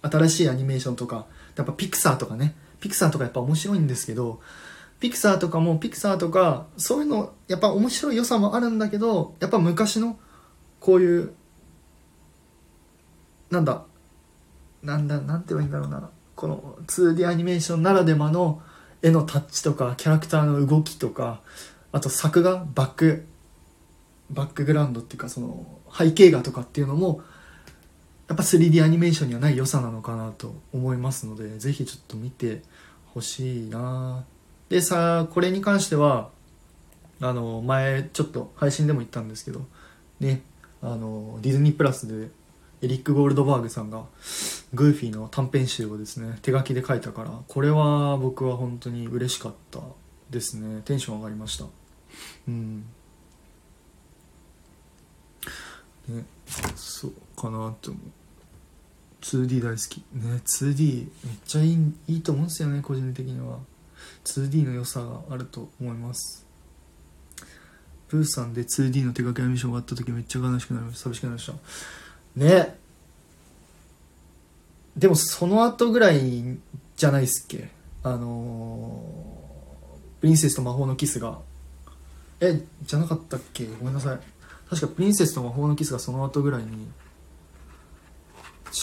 新しいアニメーションとかやっぱピクサーとかね。ピクサーとかやっぱ面白いんですけどピクサーとかもピクサーとかそういうのやっぱ面白い良さもあるんだけどやっぱ昔のこういうなんだなんだなんて言えばいいんだろうな。この 2D アニメーションならではの絵のタッチとかキャラクターの動きとかあと作画バックバックグラウンドっていうかその背景画とかっていうのもやっぱ 3D アニメーションにはない良さなのかなと思いますのでぜひちょっと見てほしいな。でさこれに関してはあの前ちょっと配信でも言ったんですけどねあのディズニープラスでエリック・ゴールドバーグさんがグーフィーの短編集をですね手書きで書いたからこれは僕は本当に嬉しかったですね。テンション上がりました。うん。ねそうかなって思う。2D 大好き。ね 2D めっちゃいいいいと思うんですよね個人的には。2D の良さがあると思います。プーさんで 2D の手書きアニメーションがあった時めっちゃ悲しくなりました。寂しくなりました。ね。でもその後ぐらいじゃないっすっけ？あのー、プリンセスと魔法のキスが。えじゃなかったっけ？ごめんなさい。確かプリンセスと魔法のキスがその後ぐらいに。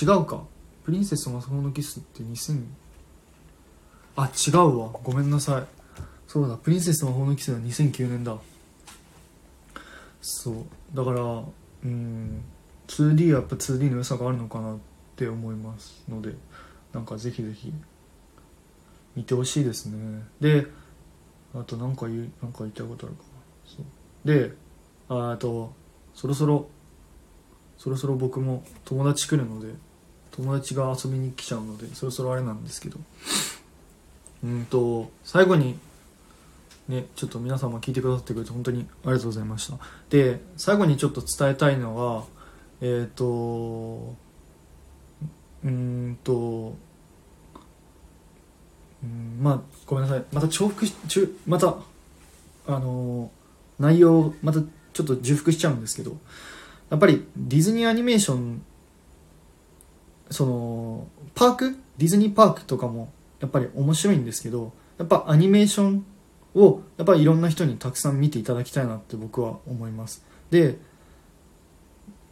違うか。プリンセスと魔法のキスって2000あ違うわ。ごめんなさい。そうだ。プリンセスと魔法のキスは2009年だ。そう。だからうん。2D はやっぱ 2D の良さがあるのかなって思いますのでなんかぜひぜひ見てほしいですね。であと何か言うなんか言いたいことあるかな。そう。であとそろそろそろそろ僕も友達来るので友達が遊びに来ちゃうのでそろそろあれなんですけど。うんと最後にねちょっと皆様聞いてくださってくれて本当にありがとうございました。で最後にちょっと伝えたいのはえっ、ー、とうんとうんまあごめんなさい。また重複しまたあの内容またちょっと重複しちゃうんですけどやっぱりディズニーアニメーションそのパーク？ディズニーパークとかもやっぱり面白いんですけどやっぱアニメーションをやっぱりいろんな人にたくさん見ていただきたいなって僕は思います。で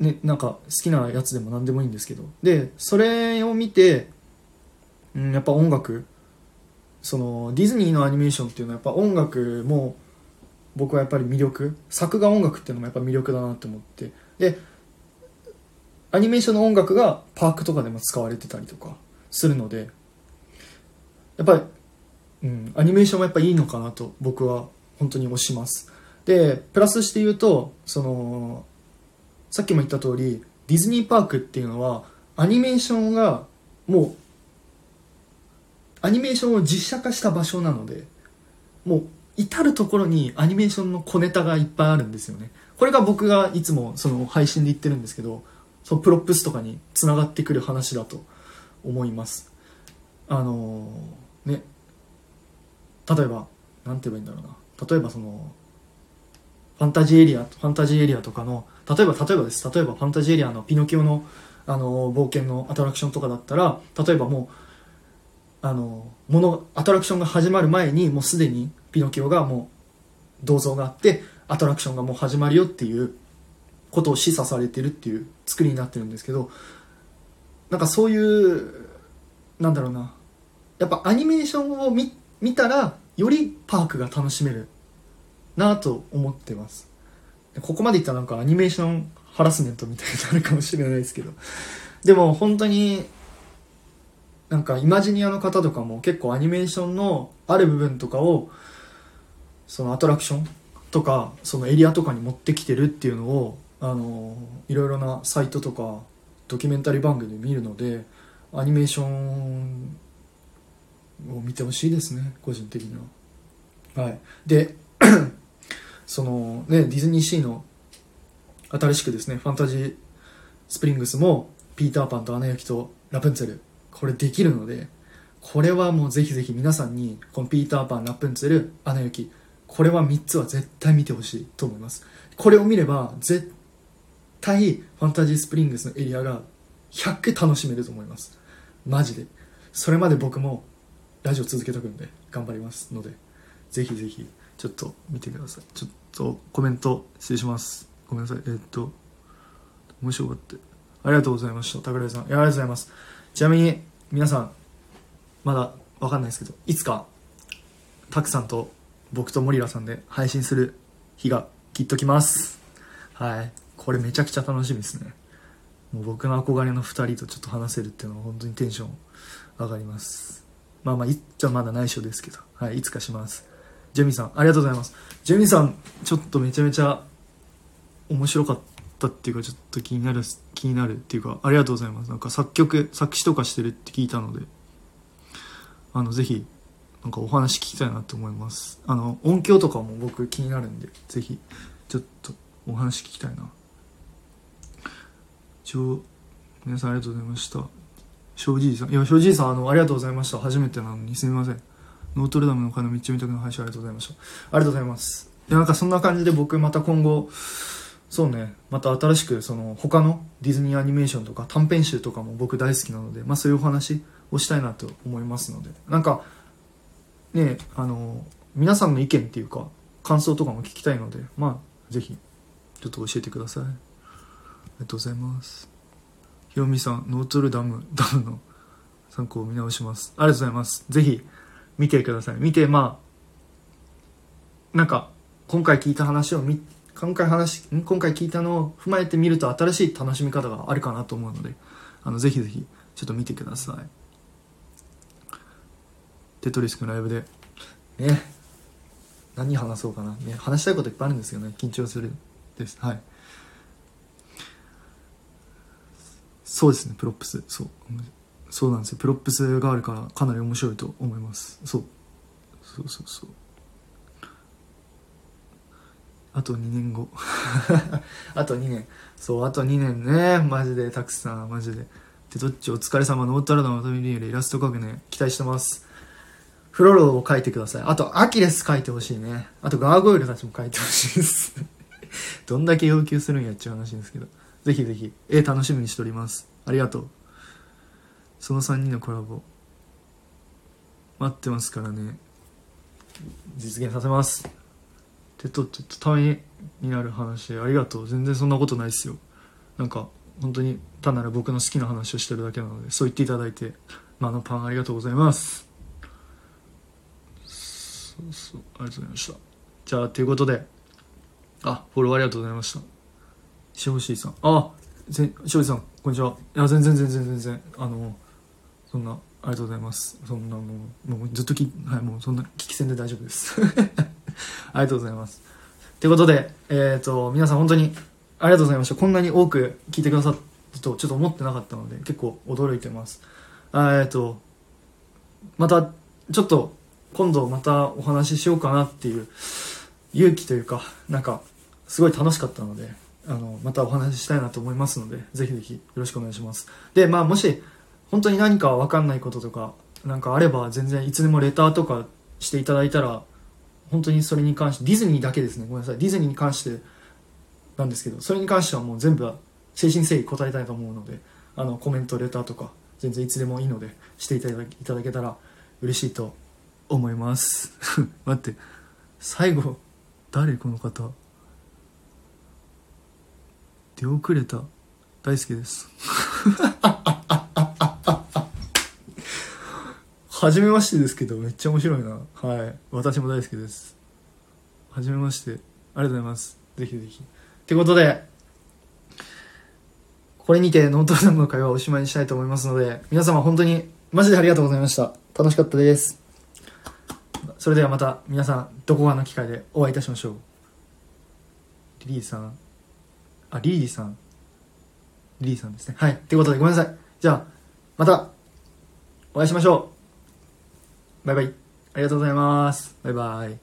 ね、なんか好きなやつでも何でもいいんですけど。でそれを見て、うん、やっぱ音楽そのディズニーのアニメーションっていうのはやっぱ音楽も僕はやっぱり魅力作画音楽っていうのもやっぱ魅力だなって思って。でアニメーションの音楽がパークとかでも使われてたりとかするのでやっぱり、うん、アニメーションもやっぱいいのかなと僕は本当に推します。でプラスして言うとそのさっきも言った通りディズニーパークっていうのはアニメーションがもうアニメーションを実写化した場所なのでもう至る所にアニメーションの小ネタがいっぱいあるんですよね。これが僕がいつもその配信で言ってるんですけどそのプロップスとかにつながってくる話だと思います。あのー、ね。例えば何て言えばいいんだろうな。例えばそのファンタジーエリアファンタジーエリアとかの例えば例えばです。例えばファンタジーエリアのピノキオのあの冒険のアトラクションとかだったら例えばもうあのものアトラクションが始まる前にもうすでにピノキオがもう銅像があってアトラクションがもう始まるよっていうことを示唆されてるっていう作りになってるんですけどなんかそういうなんだろうな。やっぱアニメーションを見見たらよりパークが楽しめるなと思ってます。ここまでいったらなんかアニメーションハラスメントみたいになるかもしれないですけど。でも本当になんかイマジニアの方とかも結構アニメーションのある部分とかをそのアトラクションとかそのエリアとかに持ってきてるっていうのをあのいろいろなサイトとかドキュメンタリー番組で見るのでアニメーションを見てほしいですね個人的には。はい。でそのねディズニーシーの新しくですねファンタジースプリングスもピーターパンとアナ雪とラプンツェルこれできるのでこれはもうぜひぜひ皆さんにこのピーターパンラプンツェルアナ雪これは3つは絶対見てほしいと思います。これを見れば絶対ファンタジースプリングスのエリアが100楽しめると思います。マジで。それまで僕もラジオ続けとくんで頑張りますのでぜひぜひちょっと見てください。ちょっとコメント失礼します。ごめんなさい。えー、っと面白かった。ありがとうございました。桜井さん。ありがとうございます。ちなみに皆さんまだわかんないですけどいつかたくさんと僕と森良さんで配信する日がきっと来ます。はい。これめちゃくちゃ楽しみですね。もう僕の憧れの2人とちょっと話せるっていうのは本当にテンション上がります。まあまあいっちゃまだ内緒ですけど。はいいつかします。ジェミさん、ありがとうございます。ジェミさん、ちょっとめちゃめちゃ面白かったっていうか、ちょっと気になる、気になるっていうかありがとうございます。なんか作曲作詞とかしてるって聞いたのであのぜひなんかお話聞きたいなと思います。あの音響とかも僕気になるんでぜひちょっとお話聞きたいな。一応皆さんありがとうございました。庄司さんいや庄司さんあのありがとうございました。初めてなのにすみません。ノートルダムの鐘めっちゃ見たくな配信ありがとうございました。ありがとうございます。いやなんかそんな感じで僕また今後そうねまた新しくその他のディズニーアニメーションとか短編集とかも僕大好きなので、まあ、そういうお話をしたいなと思いますので。なんかねあの皆さんの意見っていうか感想とかも聞きたいのでまあぜひちょっと教えてください。ありがとうございます。ひろみさんノートルダムダムの参考を見直します。ありがとうございます。ぜひ見てください。見てまあなんか今回聞いた話を見今回話今回聞いたのを踏まえてみると新しい楽しみ方があるかなと思うのであのぜひぜひちょっと見てください。テトリス君ライブで。ね。何話そうかな、ね、話したいこといっぱいあるんですけどね。緊張するです。はい。そうですね。プロップス。そう。そうなんですよ。プロップスがあるからかなり面白いと思います。そう。そうそうそう。あと2年後。あと2年。そうあと2年ね。マジで。たくさん。マジで。でどっち？お疲れ様。ノートルダムのまとめリールイラスト描くね期待してます。フロロを描いてください。あとアキレス描いてほしいね。あとガーゴイルたちも描いてほしいです。どんだけ要求するんやっちゅう話ですけど。ぜひぜひ。絵楽しみにしております。ありがとう。その3人のコラボ。待ってますからね。実現させます。でとちょっとためになる話。ありがとう。全然そんなことないですよ。なんか本当に単なる僕の好きな話をしてるだけなのでそう言っていただいて、まあ、あのパンありがとうございます。そうそうありがとうございました。じゃあということで。あフォローありがとうございました。しほしいさん。あぜしほしさんこんにちは。いや全然全然全然。あのそんなありがとうございますそんなもうもうずっときはいもうそんな聞き戦で大丈夫です ありがとうございます。ということで、えっ、ー、と、皆さん本当にありがとうございました。こんなに多く聞いてくださったとちょっと思ってなかったので、結構驚いてます。えっ、ー、と、また、ちょっと、今度またお話ししようかなっていう勇気というか、なんか、すごい楽しかったので、あの、またお話ししたいなと思いますので、ぜひぜひよろしくお願いします。で、まあ、もし、本当に何かわかんないこととか、なんかあれば、全然いつでもレターとかしていただいたら、本当にそれに関してディズニーだけですね。ごめんなさい。ディズニーに関してなんですけどそれに関してはもう全部誠心誠意答えたいと思うのであのコメントレターとか全然いつでもいいのでしていただいただけたら嬉しいと思います。待って。最後誰この方？出遅れた。大輔です。初めましてですけど、めっちゃ面白いな。はい。私も大好きです。初めまして。ありがとうございます。ぜひぜひ。ってことで、これにてノートルダムの会話をおしまいにしたいと思いますので、皆様本当にマジでありがとうございました。楽しかったです。それではまた皆さん、どこかの機会でお会いいたしましょう。リリーさん。あ、リリーさん。リリーさんですね。はい。ってことでごめんなさい。じゃあ、また、お会いしましょう。バイバイ。ありがとうございます。バイバイ。